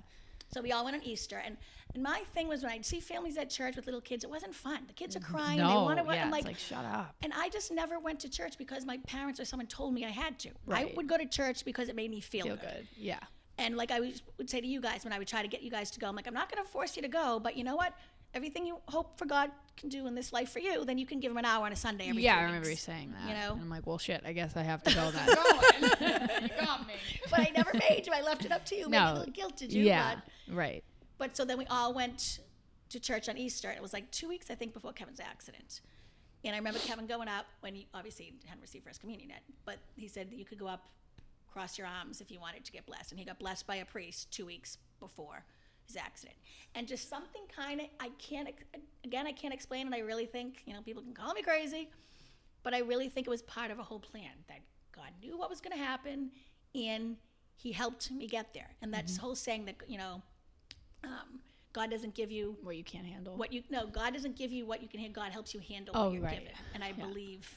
So we all went on Easter, and and my thing was when I'd see families at church with little kids, it wasn't fun. The kids are crying. No, they want to. yeah, I'm it's like, like shut up. and I just never went to church because my parents or someone told me I had to. Right. I would go to church because it made me feel, Feel good. good, yeah. And like I would, would say to you guys when I would try to get you guys to go, I'm like, I'm not going to force you to go, but you know what? Everything you hope for God can do in this life for you, then you can give him an hour on a Sunday every Yeah, three I remember you weeks. saying that. you know? and I'm like, well, shit. I guess I have to go then. you got me. But I never made you. I left it up to you. Maybe a No. little guilted you. yeah, But right. But so then we all went to church on Easter. and It was like two weeks, I think, before Kevin's accident. And I remember Kevin going up when he obviously hadn't received First Communion yet, but he said that you could go up, cross your arms if you wanted to get blessed. And he got blessed by a priest two weeks before his accident. And just something kind of, I can't, again, I can't explain it. I really think, you know, people can call me crazy, but I really think it was part of a whole plan that God knew what was going to happen and he helped me get there. And Mm-hmm. that whole saying that, you know, um, God doesn't give you What you can't handle. what you no God doesn't give you what you can handle. God helps you handle Oh, what you're right. given, and I believe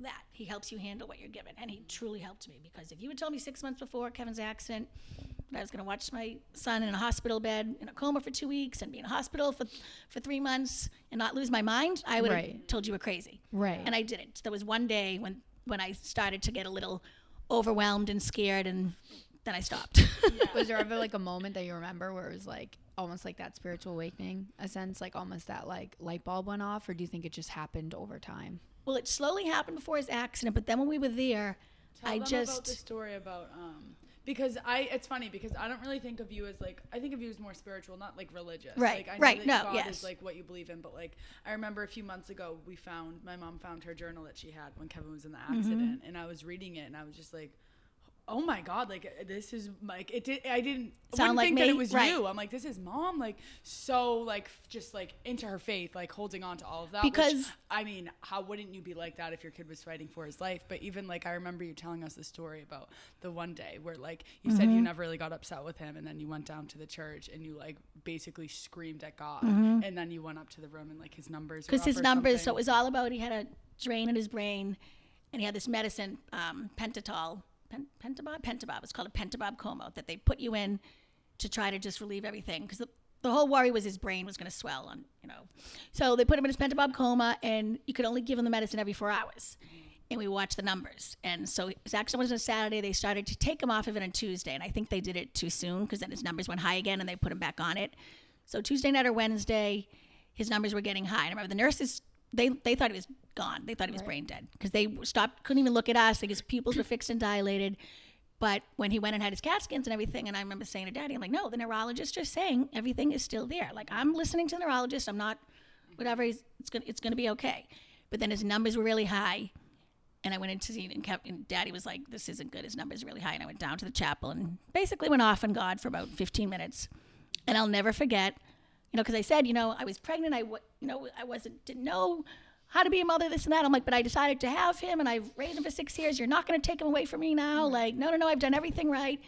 that He helps you handle what you're given, and He truly helped me because if you had told me six months before Kevin's accident that I was going to watch my son in a hospital bed in a coma for two weeks and be in a hospital for for three months and not lose my mind, I would have told you were crazy, Right. and I didn't. There was one day when when I started to get a little overwhelmed and scared, and then I stopped. was there ever like a moment that you remember where it was like almost like that spiritual awakening, a sense like almost that like light bulb went off, or do you think it just happened over time? Well, it slowly happened before his accident, but then when we were there, Tell I them just about the story about um because I it's funny because I don't really think of you as like I think of you as more spiritual, not like religious. Right, Like, I know right, That no, God yes. is like what you believe in, but like I remember a few months ago we found my mom found her journal that she had when Kevin was in the Mm-hmm. accident, and I was reading it and I was just like. Oh my God! Like this is like it. Did I didn't Sound like think that it was Right. you. I'm like this is mom. Like so like just like into her faith, like holding on to all of that. which, Because- I mean, how wouldn't you be like that if your kid was fighting for his life? But even like I remember you telling us the story about the one day where like you said Mm-hmm. you never really got upset with him, and then you went down to the church and you like basically screamed at God, and then you went up to the room and like his numbers because his numbers. So it was all about he had a drain in his brain, and he had this medicine, um, pentatol, pen, pentobarb, pentobarb. It's called a pentobarb coma that they put you in to try to just relieve everything because the, the whole worry was his brain was going to swell on you know. So they put him in his pentobarb coma, and you could only give him the medicine every four hours. And we watched the numbers. And so accident was on Saturday. They started to take him off of it on Tuesday. And I think they did it too soon because then his numbers went high again and they put him back on it. So Tuesday night or Wednesday, his numbers were getting high. And I remember the nurses, they, they thought he was gone. They thought he was brain dead because they stopped, couldn't even look at us. Like his pupils were fixed and dilated. But when he went and had his CAT scans and everything, and I remember saying to Daddy, I'm like, no, the neurologist is saying everything is still there. Like I'm listening to the neurologist. I'm not whatever. He's, it's gonna it's gonna be okay. But then his numbers were really high, and I went into see and kept. And Daddy was like, "This isn't good. His numbers are really high." And I went down to the chapel and basically went off on God for about 15 minutes. And I'll never forget, you know, because I said, you know, I was pregnant. I, you know, I wasn't didn't know how to be a mother, this and that. I'm like, but I decided to have him, and I've raised him for six years. You're not going to take him away from me now. Like, no, no, no. I've done everything right.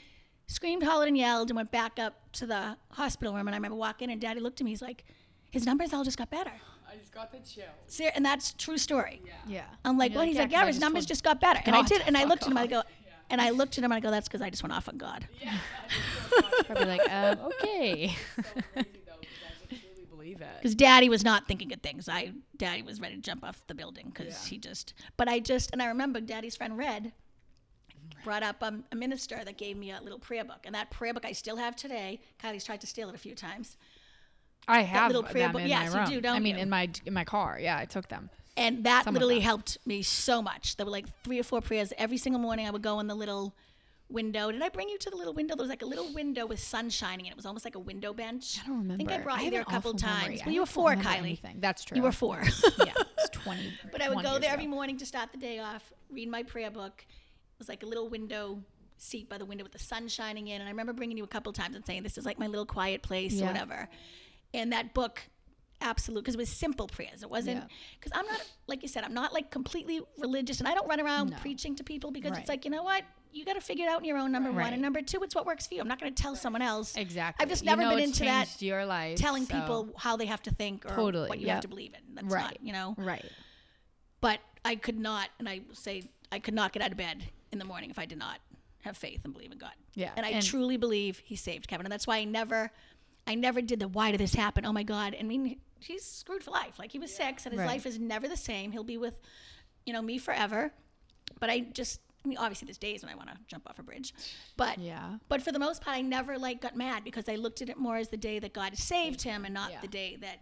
Screamed, hollered, and yelled, and went back up to the hospital room. And I remember walking, in, and Daddy looked at me. He's like, his numbers all just got better. I just got the chill. Ser- and that's true story. Yeah. I'm like, You're well, like, he's yeah, like, 'cause yeah, his numbers just got better. And I did, and I fuck looked at him, I go, and I looked at him, and I go, that's because I just went off on God. Probably like, um, okay. Crazy though, because I just truly believe it. Because Daddy was not thinking of things. I, Daddy was ready to jump off the building because Yeah. he just. But I just, and I remember Daddy's friend Red brought up um, a minister that gave me a little prayer book, and that prayer book I still have today. Kylie's tried to steal it a few times. I have little prayer them book- in yes, my you do, don't I mean, you? in my in my car. Yeah, I took them. And that Some literally helped me so much. There were like three or four prayers every single morning. I would go in the little window. Did I bring you to the little window? There was like a little window with sun shining in it. It was almost like a window bench. I don't remember. I think I brought you there a couple memory. times. I Well, you were four, Kylie. anything. That's true. You were four. yeah, it's twenty. But I would go there ago. every morning to start the day off, read my prayer book. It was like a little window seat by the window with the sun shining in. And I remember bringing you a couple times and saying, This is like my little quiet place Yeah. or whatever. And that book, absolute, because it was simple prayers. It wasn't, Yeah. because I'm not, like you said, I'm not like completely religious and I don't run around preaching to people because Right. it's like, you know what? You got to figure it out in your own, number one. And number two, it's what works for you. I'm not going to tell someone else. Exactly. I've just You never know been into that your life. telling so- people how they have to think or Totally, what you have to believe in. That's Right. not, you know? Right. but I could not, and I say I could not get out of bed in the morning if I did not have faith and believe in God. Yeah, and I and- truly believe He saved Kevin, and that's why I never, I never did the why did this happen? Oh my God! And I mean, he's screwed for life. Like he was six, and his Right. life is never the same. He'll be with, you know, me forever. But I just, I mean, obviously there's days when I want to jump off a bridge, but Yeah. But for the most part, I never like got mad because I looked at it more as the day that God saved him, and not Yeah. the day that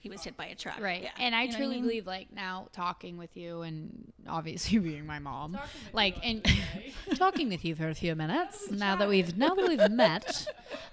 he was hit by a truck. Right. Yeah. And I You know what truly mean? believe like now talking with you and obviously being my mom. like and talking with you for a few minutes now that we've now that we've met.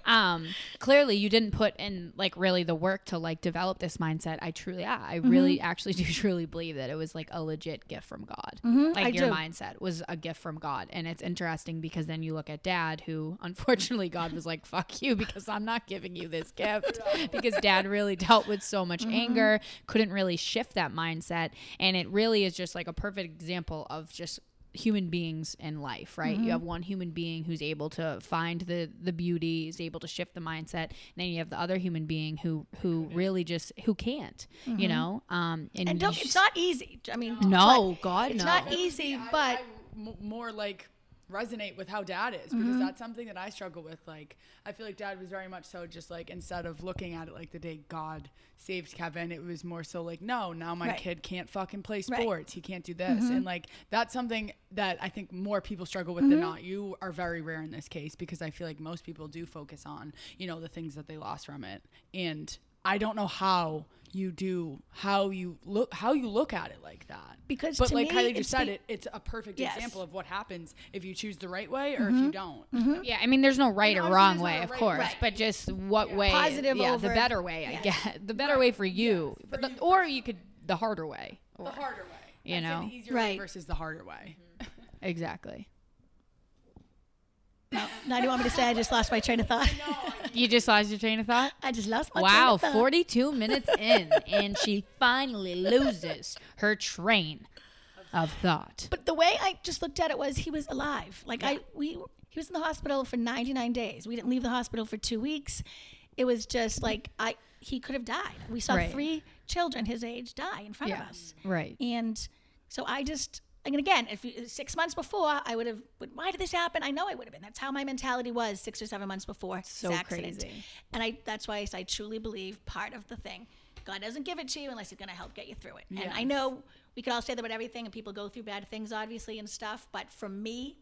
Um clearly you didn't put in like really the work to like develop this mindset. I truly yeah, I Mm-hmm. really actually do truly believe that it was like a legit gift from God. Like Mm-hmm. I your do. mindset was a gift from God. And it's interesting because then you look at dad who unfortunately God was like fuck you because I'm not giving you this gift because dad really dealt with so much Mm-hmm. anger, couldn't really shift that mindset and it really is just like a perfect example of just human beings in life right Mm-hmm. you have one human being who's able to find the the beauty is able to shift the mindset and then you have the other human being who who really just who can't you know um and, Mm-hmm. And don't, it's not easy. I mean, no but god it's no not easy, but I m- more like resonate with how dad is because Mm-hmm. that's something that I struggle with. Like, I feel like dad was very much so just like instead of looking at it like the day God saved Kevin, it was more so like, no, now my Right. kid can't fucking play Right. Mm-hmm. sports. He can't do this. And like, that's something that I think more people struggle with than not. You are very rare in this case because I feel like most people do focus on, you know, the things that they lost from it. And I don't know how you do how you look how you look at it like that Because but to like me, Kylie it's just said the- it it's a perfect Yes. example of what happens if you choose the right way or if you mm-hmm. don't. Mm-hmm. Yeah, I mean, there's no right or obviously wrong there's way, of right- course, Right. but just what way? Positive yeah, over- the better way, I guess. The better way for you, but the, or you could the harder way. or, The harder way. You I'd say know? the easier way Right. versus the harder way. exactly. Now do you want me to say I just lost my train of thought? You just lost your train of thought. I just lost my Wow, train of thought. 42 minutes in, and she finally loses her train of thought. But the way I just looked at it was he was alive. Like I we he was in the hospital for 99 days. We didn't leave the hospital for 2 weeks. It was just like I he could have died. We saw Right. three children his age die in front Yeah. of us. Right. And so I just, and again, if you, six months before, I would have, why did this happen? I know I would have been. That's how my mentality was six or seven months before So this accident. crazy. And I, that's why I, say I truly believe part of the thing, God doesn't give it to you unless He's going to help get you through it. And I know we could all say that about everything, and people go through bad things, obviously, and stuff. But for me,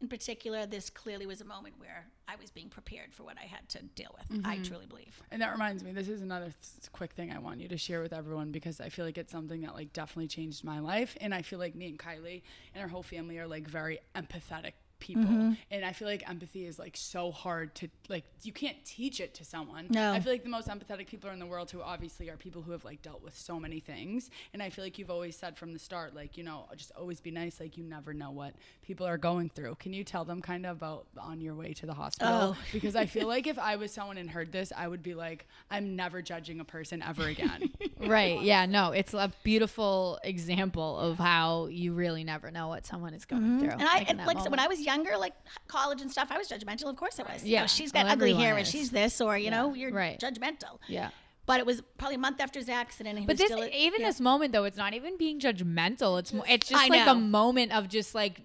in particular, this clearly was a moment where I was being prepared for what I had to deal with. I mm-hmm. truly believe. And that reminds me, this is another th- quick thing I want you to share with everyone because I feel like it's something that like definitely changed my life, and I feel like me and Kylie and our whole family are like very empathetic people Mm-hmm. and i feel like empathy is like so hard to like you can't teach it to someone No. i feel like the most empathetic people in the world who obviously are people who have like dealt with so many things and i feel like you've always said from the start like you know just always be nice like you never know what people are going through can you tell them kind of about on your way to the hospital Oh. because i feel like if i was someone and heard this i would be like i'm never judging a person ever again Right. Yeah. No, it's a beautiful example of how you really never know what someone is going through. Mm-hmm. And I, and like, so when. I was younger, like college and stuff, I was judgmental. Of course I was. You Yeah. know, she's oh, got Well, ugly hair everyone and she's this, or, you know, you're Right. judgmental. yeah. But it was probably a month after his accident. And he But this, even yeah. this moment though, it's not even being judgmental. It's it's just I like know. a moment of just like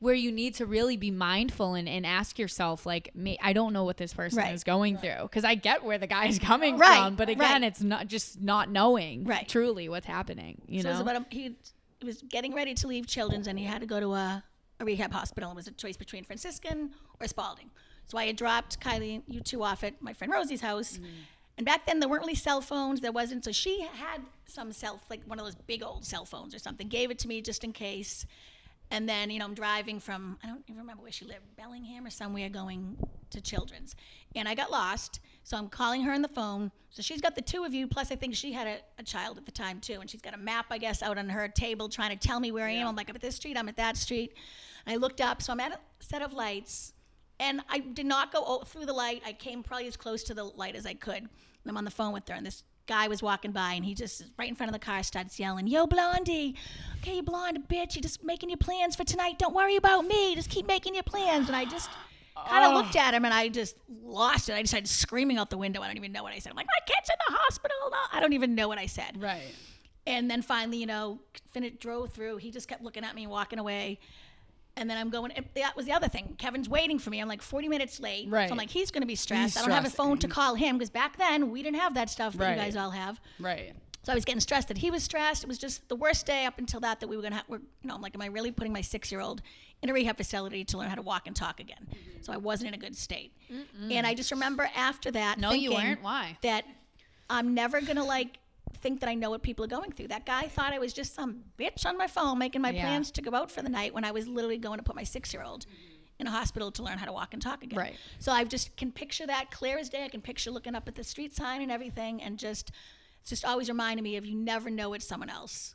where you need to really be mindful and, and ask yourself like me I don't know what this person Right. is going through because I get where the guy is coming Right, from but again right. it's not just not knowing Right. truly what's happening you so know it was about a, he, he was getting ready to leave Children's and he had to go to a, a rehab hospital. It was a choice between Franciscan or Spaulding. So I had dropped Kylie, you two off at my friend Rosie's house. Mm-hmm. And back then there weren't really cell phones. There wasn't. So she had some cell, like one of those big old cell phones or something. Gave it to me just in case. And then, you know, I'm driving from, I don't even remember where she lived, Bellingham or somewhere going to Children's. And I got lost. So I'm calling her on the phone. So she's got the two of you, plus I think she had a, a child at the time too. And she's got a map, I guess, out on her table trying to tell me where I am. I'm like, I'm at this street, I'm at that street. And I looked up. So I'm at a set of lights. And I did not go through the light. I came probably as close to the light as I could. And I'm on the phone with her, and this guy was walking by, and he just right in front of the car starts yelling, "Yo, Blondie! Okay, you blonde bitch, you're just making your plans for tonight. Don't worry about me. Just keep making your plans." And I just kind of oh. looked at him, and I just lost it. I just started screaming out the window. I don't even know what I said. I'm like, "My kid's in the hospital." No, I don't even know what I said. right And then finally, you know, fin- drove through. He just kept looking at me and walking away. And then I'm going, that was the other thing. Kevin's waiting for me. I'm like 40 minutes late. Right. So I'm like, he's going to be stressed. He's I don't have a phone to mm-hmm. call him because back then we didn't have that stuff that Right. you guys all have. right So I was getting stressed that he was stressed. It was just the worst day up until that that we were going to have, we're, you know, I'm like, am I really putting my six year old in a rehab facility to learn how to walk and talk again? So I wasn't in a good state. And I just remember after that, No, you weren't. Why? That I'm never going to like think that I know what people are going through. That guy thought I was just some bitch on my phone making my Yeah. plans to go out for the night when I was literally going to put my six year old mm-hmm. in a hospital to learn how to walk and talk again. Right. So I just can picture that clear as day. I can picture looking up at the street sign and everything, and just it's just always reminding me of you never know what someone else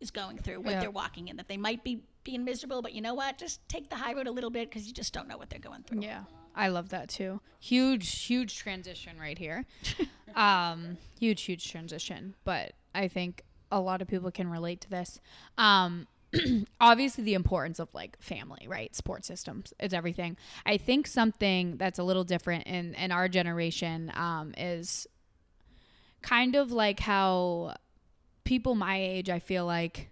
is going through, what Yeah. they're walking in. That they might be being miserable, but you know what? Just take the high road a little bit because you just don't know what they're going through. Yeah, I love that too. Huge, huge transition right here. um, huge, huge transition. But I think a lot of people can relate to this. Um, obviously, the importance of like family, right? Support systems, it's everything. I think something that's a little different in in our generation um, is kind of like how people my age, I feel like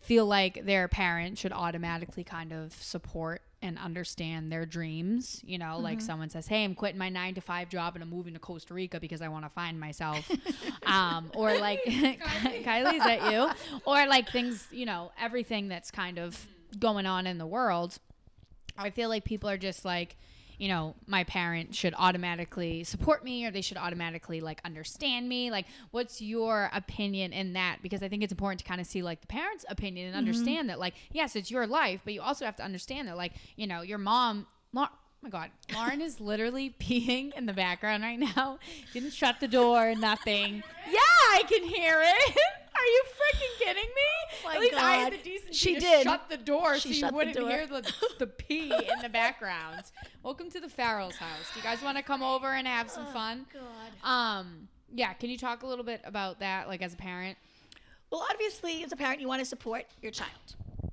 feel like their parent should automatically kind of support and understand their dreams. You know, like someone says, Hey, I'm quitting my nine to five job and I'm moving to Costa Rica because I want to find myself. um, or like, Kylie, is that you? Or like things, you know, everything that's kind of going on in the world. I feel like people are just like, you know, my parent should automatically support me or they should automatically like understand me. Like, what's your opinion in that? Because I think it's important to kind of see like the parent's opinion and mm-hmm. understand that, like, yes, it's your life, but you also have to understand that, like, you know, your mom, Lau- oh my God, Lauren is literally peeing in the background right now. Didn't shut the door, nothing. Yeah, I can hear it. Are you freaking kidding me? My At least I had the decency She to did. shut the door She so you wouldn't door. hear the, the pee in the background. Welcome to the Farrell's house. Do you guys want to come over and have some fun? God. Um, yeah. Can you talk a little bit about that, like as a parent? Well, obviously, as a parent, you want to support your child.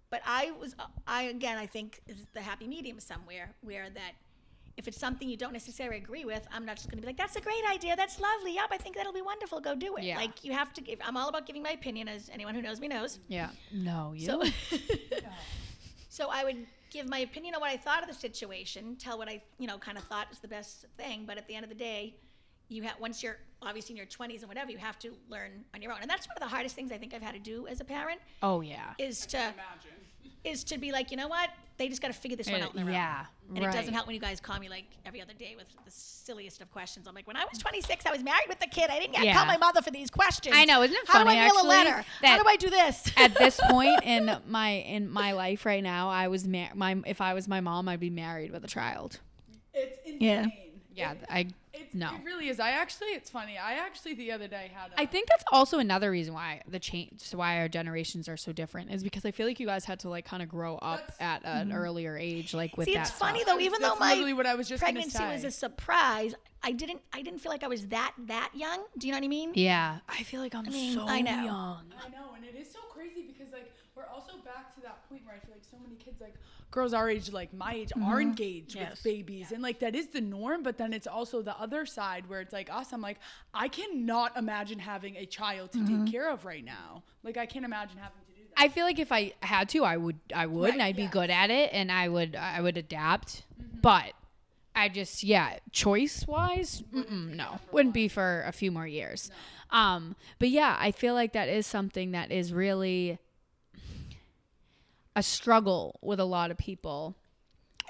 But I was, I again, I think is the happy medium somewhere where that if it's something you don't necessarily agree with, I'm not just going to be like, that's a great idea. That's lovely. Yep, I think that'll be wonderful. Go do it. Yeah. Like, you have to give, I'm all about giving my opinion, as anyone who knows me knows. Yeah. No, you. So, so I would give my opinion on what I thought of the situation, tell what I, you know, kind of thought is the best thing. But at the end of the day, you have once you're obviously in your 20s and whatever, you have to learn on your own. And that's one of the hardest things I think I've had to do as a parent oh yeah. is to is to be like, you know what? they just got to figure this one eh, out on their own. yeah, And it doesn't help when you guys call me like every other day with the silliest of questions. I'm like, when I was 26, I was married with a kid. I didn't get to Yeah. call my mother for these questions. I know, isn't it How do I mail a letter? How do I do this? at this point in my in my life right now, I was mar- my if I was my mom, I'd be married with a child. It's insane. Yeah. Yeah, I It's, no. It really is. I actually, it's funny. I actually the other day had. A, I think that's also another reason why the change, why our generations are so different, is because I feel like you guys had to like kind of grow up at an mm-hmm. earlier age, like with See, that. it's funny stuff. though. Even That's though my what I was just pregnancy was a surprise, I didn't. I didn't feel like I was that that young. Do you know what I mean? Yeah, I feel like I'm mean, so I know. young. I know, and it is so crazy because like we're also back to that point where I feel like so many kids, like girls our age, like my age, are mm-hmm. engaged Yes. with babies, and like that is the norm. But then it's also the other side where it's like us. I'm like, I cannot imagine having a child to take mm-hmm. care of right now. Like I can't imagine having to do that. I feel like if I had to, I would, I would, and I'd be good at it, and I would, I would adapt. Mm-hmm. But I just, yeah, choice wise, no, wouldn't be for a few more years. Um, but yeah, I feel like that is something that is really a struggle with a lot of people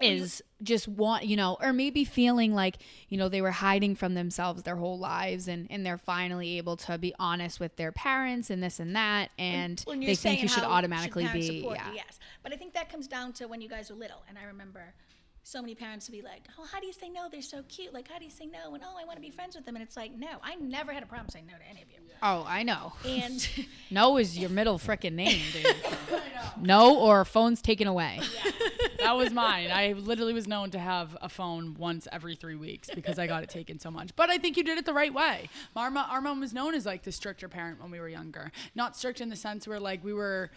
is just want you know or maybe feeling like you know they were hiding from themselves their whole lives and and they're finally able to be honest with their parents and this and that and you're they think you should automatically parents be yeah yes. But I think that comes down to when you guys were little. And I remember so many parents would be like, "Oh, how do you say no? They're so cute. Like, how do you say no? And oh, I want to be friends with them." And it's like, no, I never had a problem saying no to any of you. oh i know And no is your middle freaking name dude no or phone's taken away that was mine. I literally was known to have a phone once every three weeks because I got it taken so much. But I think you did it the right way. Our, mo- our mom was known as like the stricter parent when we were younger. Not strict in the sense where like we were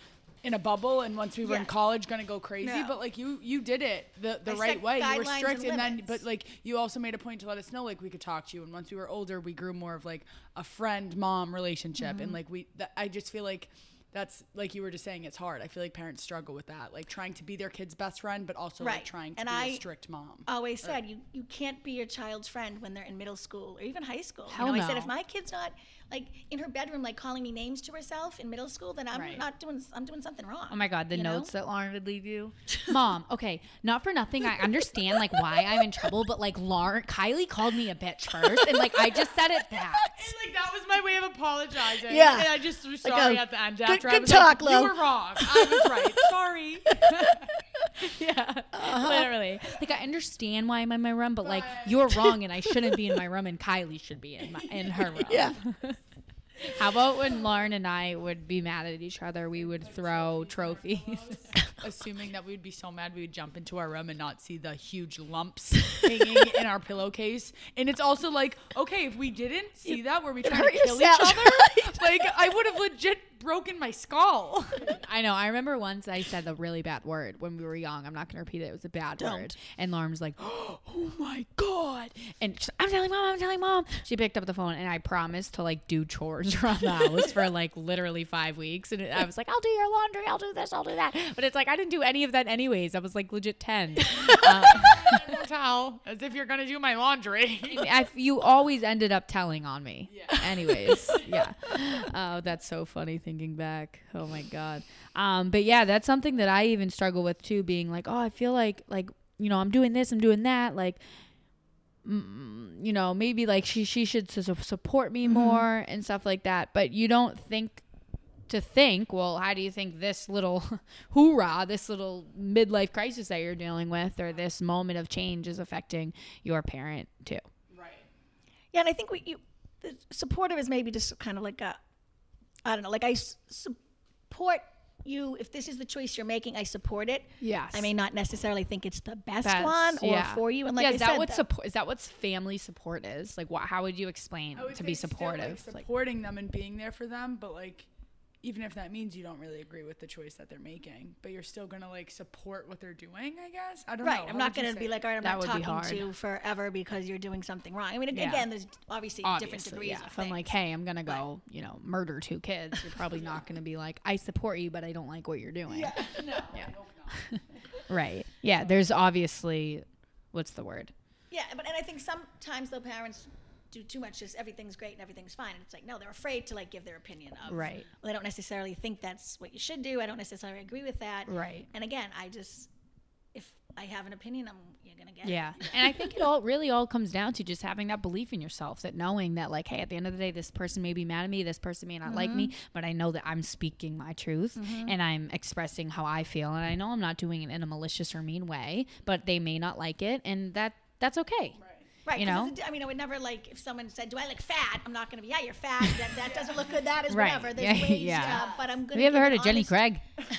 in a bubble and once we were in college gonna go crazy No. but like you you did it the the I right way. You were strict and and then but like you also made a point to let us know like we could talk to you. And once we were older we grew more of like a friend mom relationship Mm-hmm. and like we th- i just feel like that's like you were just saying it's hard. I feel like parents struggle with that like trying to be their kid's best friend but also like trying to And be a I- strict mom. always said you you can't be your child's friend when they're in middle school or even high school. Hell you know, I said if my kid's not like in her bedroom like calling me names to herself in middle school, then I'm Right. not doing I'm doing something wrong. Oh my god, the you know? notes that Lauren would leave you. Mom, okay, not for nothing. I understand like why I'm in trouble, but like Lauren Kylie called me a bitch first and like I just said it back. and like that was my way of apologizing Yeah. and i just was Like sorry a at the end good- after I good was talk, like, you were wrong i was right sorry Yeah. Uh-huh. Literally. Like I understand why I'm in my room, but like you're wrong and I shouldn't be in my room and Kylie should be in my in her room. Yeah. How about when Lauren and I would be mad at each other, we would throw trophies. assuming that we would be so mad we would jump into our room and not see the huge lumps hanging in our pillowcase. And it's also like, okay, if we didn't see that, were we trying to kill each other? like, I would have legit broken my skull. I know. I remember once I said a really bad word when we were young. I'm not going to repeat it. It was a bad Don't. word. And Lauren was like, "Oh my god!" And she's, I'm telling mom. I'm telling mom. She picked up the phone and I promised to like do chores around the house for like literally five weeks. And I was like, "I'll do your laundry. I'll do this. I'll do that." But it's like I didn't do any of that anyways. I was like legit ten. Uh, Towel, as if you're gonna do my laundry. I, you always ended up telling on me. Yeah. Anyways, yeah. Oh, that's so funny thinking back. Oh my god. Um, but yeah, that's something that I even struggle with too. Being like, oh, I feel like like you know I'm doing this, I'm doing that, like. mm, You know, maybe like she she should su- support me more and stuff like that. But you don't think to think, well, how do you think this little hoorah, this little midlife crisis that you're dealing with, or this moment of change is affecting your parent too? right. Yeah, and I think we you, supportive is maybe just kind of like a, I don't know, like I support you if this is the choice you're making. I support it. Yes. I may not necessarily think it's the best, Best, one or yeah. for you. And like yeah, I is said, that what support? Is that what family support is? Like, what? How would you explain would to be say still, supportive? like, Like, supporting them and being there for them, but like even if that means you don't really agree with the choice that they're making, but you're still gonna like support what they're doing, I guess. I don't Right, know. Right. I'm not going to say be like, all right, I'm That not talking to you forever because you're doing something wrong. I mean, Yeah. again, there's obviously, different obviously, degrees yeah. of If I'm like, hey, I'm gonna go, you know, murder two kids, you're probably not gonna be like, I support you, but I don't like what you're doing. Yeah. no, Yeah. I hope not. Right. Yeah. There's obviously, what's the word? Yeah, but and I think sometimes though parents do too much, just everything's great and everything's fine, and it's like no, they're afraid to like give their opinion of. Right. Well, they don't necessarily think that's what you should do. I don't necessarily agree with that. Right. And again, I just if I have an opinion, I'm you're gonna get Yeah. it. And I think it all really all comes down to just having that belief in yourself, that knowing that like, hey, at the end of the day, this person may be mad at me, this person may not like me, mm-hmm. but I know that I'm speaking my truth mm-hmm. and I'm expressing how I feel. And I know I'm not doing it in a malicious or mean way, but they may not like it and that that's okay. Right. You 'cause know? I mean, I would never like if someone said, "Do I look fat?" I'm not going to be, "Yeah, you're fat. That, that doesn't look good. That is Right. whatever." There's Yeah, ways, yeah. uh, but I'm going Have you ever heard of Jenny Craig?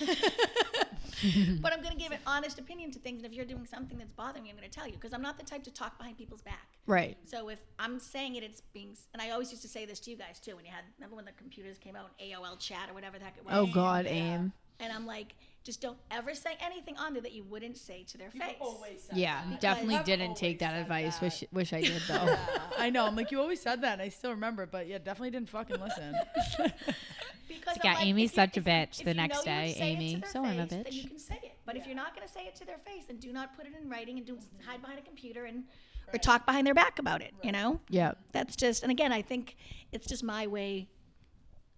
But I'm going to give an honest opinion to things, and if you're doing something that's bothering me, I'm going to tell you because I'm not the type to talk behind people's back. Right. So if I'm saying it, it's being, and I always used to say this to you guys too. When you had, remember when the computers came out, AOL chat or whatever the heck it was. Oh God, AIM. And I'm like, just don't ever say anything on there that you wouldn't say to their face. Always said Yeah, that. definitely didn't take that advice. that. Wish wish I did though. Yeah, I know. I'm like, you always said that. And I still remember, but yeah, definitely didn't fucking listen. Because Yeah, like, Amy's if you- such a bitch if the you next know you would day, say it to Amy, their so I'm a face, Then bitch. you can say it. But if you're not going to say it to their face, then do not put it in writing and do hide behind a computer and or talk behind their back about it. You know, yeah. that's just. And again, I think it's just my way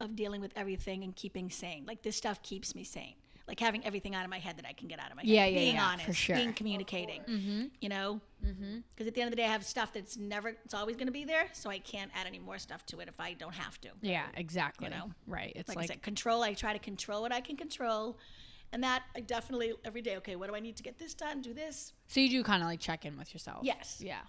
of dealing with everything and keeping sane. Like this stuff keeps me sane. Like having everything out of my head that I can get out of my head. Yeah, yeah, being yeah, honest, for sure. being communicating. Mm-hmm. You know, because at the end of the day, I have stuff that's never. It's always going to be there, so I can't add any more stuff to it if I don't have to. Yeah, exactly. You know? Right. It's like, like, I said, control. I try to control what I can control, and that I definitely every day. Okay, what do I need to get this done? Do this, so you do kind of like check in with yourself. Yes. Yeah.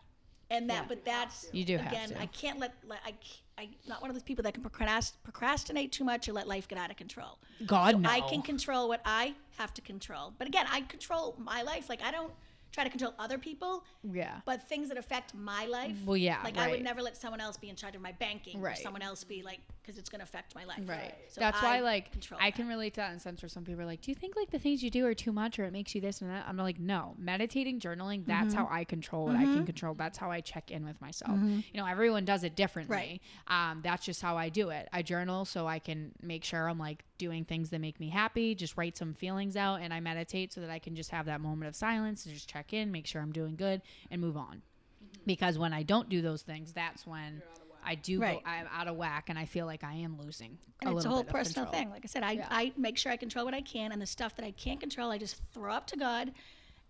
And that. But that's You do have again. to. I can't let. let I, c- I not one of those people that can procrastinate too much or let life get out of control. God So no. I can control what I have to control. But again, I control my life. Like I don't try to control other people. Yeah. But things that affect my life. Well, yeah, Like I would never let someone else be in charge of my banking. right. Or someone else be like because it's going to affect my life. Right. So That's I why, like, control I that. can relate to that in a sense where some people are like, "Do you think like the things you do are too much, or it makes you this and that?" I'm like, "No, meditating, journaling. That's Mm-hmm. how I control what I can control. That's how I check in with myself. You know, everyone does it differently. Right. Um, that's just how I do it. I journal so I can make sure I'm like doing things that make me happy. Just write some feelings out, and I meditate so that I can just have that moment of silence and just check in, make sure I'm doing good, and move on. Because when I don't do those things, that's when. I do Right. go. I'm out of whack, and I feel like I am losing. And a it's a whole personal control. thing. Like I said, I, Yeah. I make sure I control what I can, and the stuff that I can't control, I just throw up to God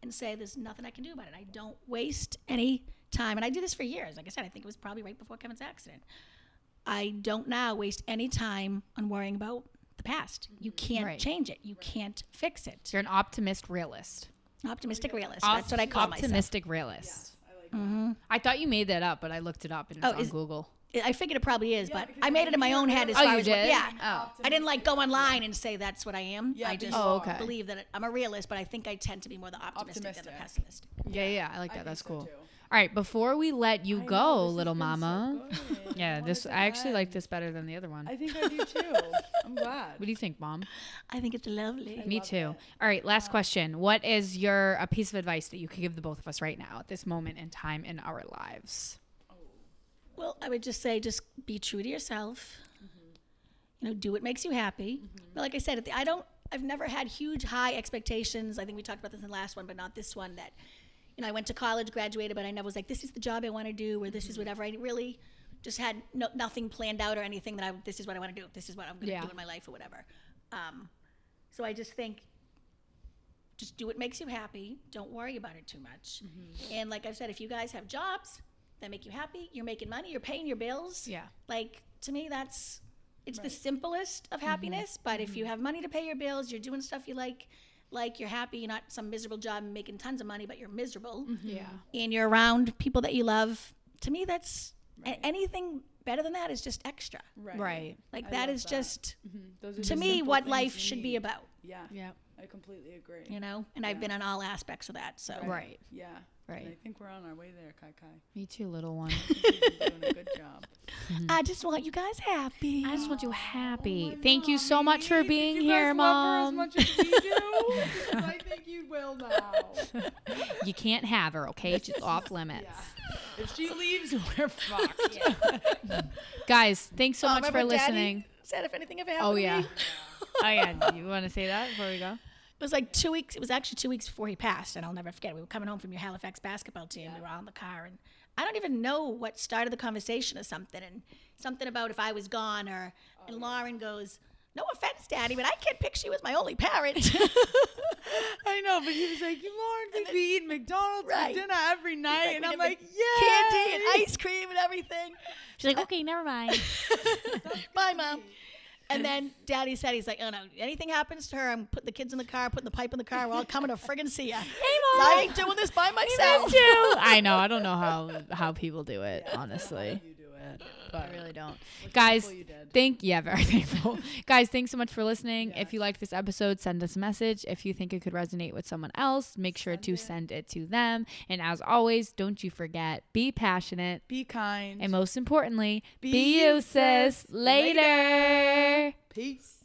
and say, there's nothing I can do about it. I don't waste any time. And I did this for years. Like I said, I think it was probably right before Kevin's accident. I don't now waste any time on worrying about the past. You can't Right. change it, you can't fix it. You're an optimist realist. Optimistic realist. That's what I call myself. Optimistic realist. Mm-hmm. I thought you made that up, but I looked it up and it's Oh, on is- Google. I figured it probably is, but I made it in my own head as Oh, far you as what, did? yeah. Oh. I didn't like go online and say that's what I am. Yeah, I just you Oh, okay. believe that I'm a realist, but I think I tend to be more the optimistic, than the Optimistic. pessimistic. Yeah, yeah, I like that. think That's so, cool. too. All right, before we let you I go, know, little been so mama. yeah, wanted this I actually like this better than the other one. I think I do too. I'm glad. what do you think, mom? I think it's lovely. Me too. All right, last question. What is your a piece of advice that you could give the both of us right now at this moment in time in our lives? Oh. Well, I would just say, just be true to yourself. Mm-hmm. You know, do what makes you happy. Mm-hmm. But like I said, at the, I don't. I've never had huge high expectations. I think we talked about this in the last one, but not this one. That you know, I went to college, graduated, but I never was like, this is the job I want to do, or this is mm-hmm. whatever. I really just had no, nothing planned out or anything that I. This is what I want to do. This is what I'm going to Yeah. do in my life or whatever. Um, so I just think just do what makes you happy. Don't worry about it too much. Mm-hmm. And like I've said, if you guys have jobs that make you happy, you're making money, you're paying your bills. Yeah. Like to me, that's it's the simplest of mm-hmm. happiness. But if you have money to pay your bills, you're doing stuff you like, like you're happy. You're not some miserable job making tons of money, but you're miserable, mm-hmm. Yeah. and you're around people that you love. To me, that's a- anything better than that is just extra. Right. Right. Like I that love is that. just mm-hmm. Those are to the me what life you should be about. Yeah. Yeah. I completely agree. You know, and I've been on all aspects of that. So Right. Yeah. Right. And I think we're on our way there, Kai Kai. Me too, little one. Doing a good job. I just want you guys happy. I just want you oh, happy. Thank you so much for being you here, guys love her mom. As much as we do, because I think you will now. You can't have her, okay? She's off limits. If she leaves, we're fucked. Guys, thanks so Oh, much for remember Daddy listening. Said if anything ever happened Oh to yeah. me? oh yeah. You want to say that before we go? It was like two weeks. It was actually two weeks before he passed, and I'll never forget. We were coming home from your Halifax basketball team. We were all in the car, and I don't even know what started the conversation or something, and something about if I was gone, or oh, and Lauren goes, "No offense, Daddy, but I can't picture you as my only parent." I know, but he was like, Lauren, we be eating McDonald's Right. for dinner every night. like, and I'm like, yeah. candy and ice cream and everything. She's like, uh, okay, never mind. Bye, mom. And then Daddy said, he's like, oh no, anything happens to her, I'm putting the kids in the car, putting the pipe in the car. We're all coming to friggin' see ya. Hey, Mom. I ain't doing this by myself. I know. I don't know how how people do it, honestly. It. I really don't. Guys, thank yeah, very thankful. Guys, thanks so much for listening. If you liked this episode, send us a message. If you think it could resonate with someone else, make sure to send it to them. And as always, don't you forget, be passionate. be kind. And most importantly, Be be, you, sis. sis. Later. Peace.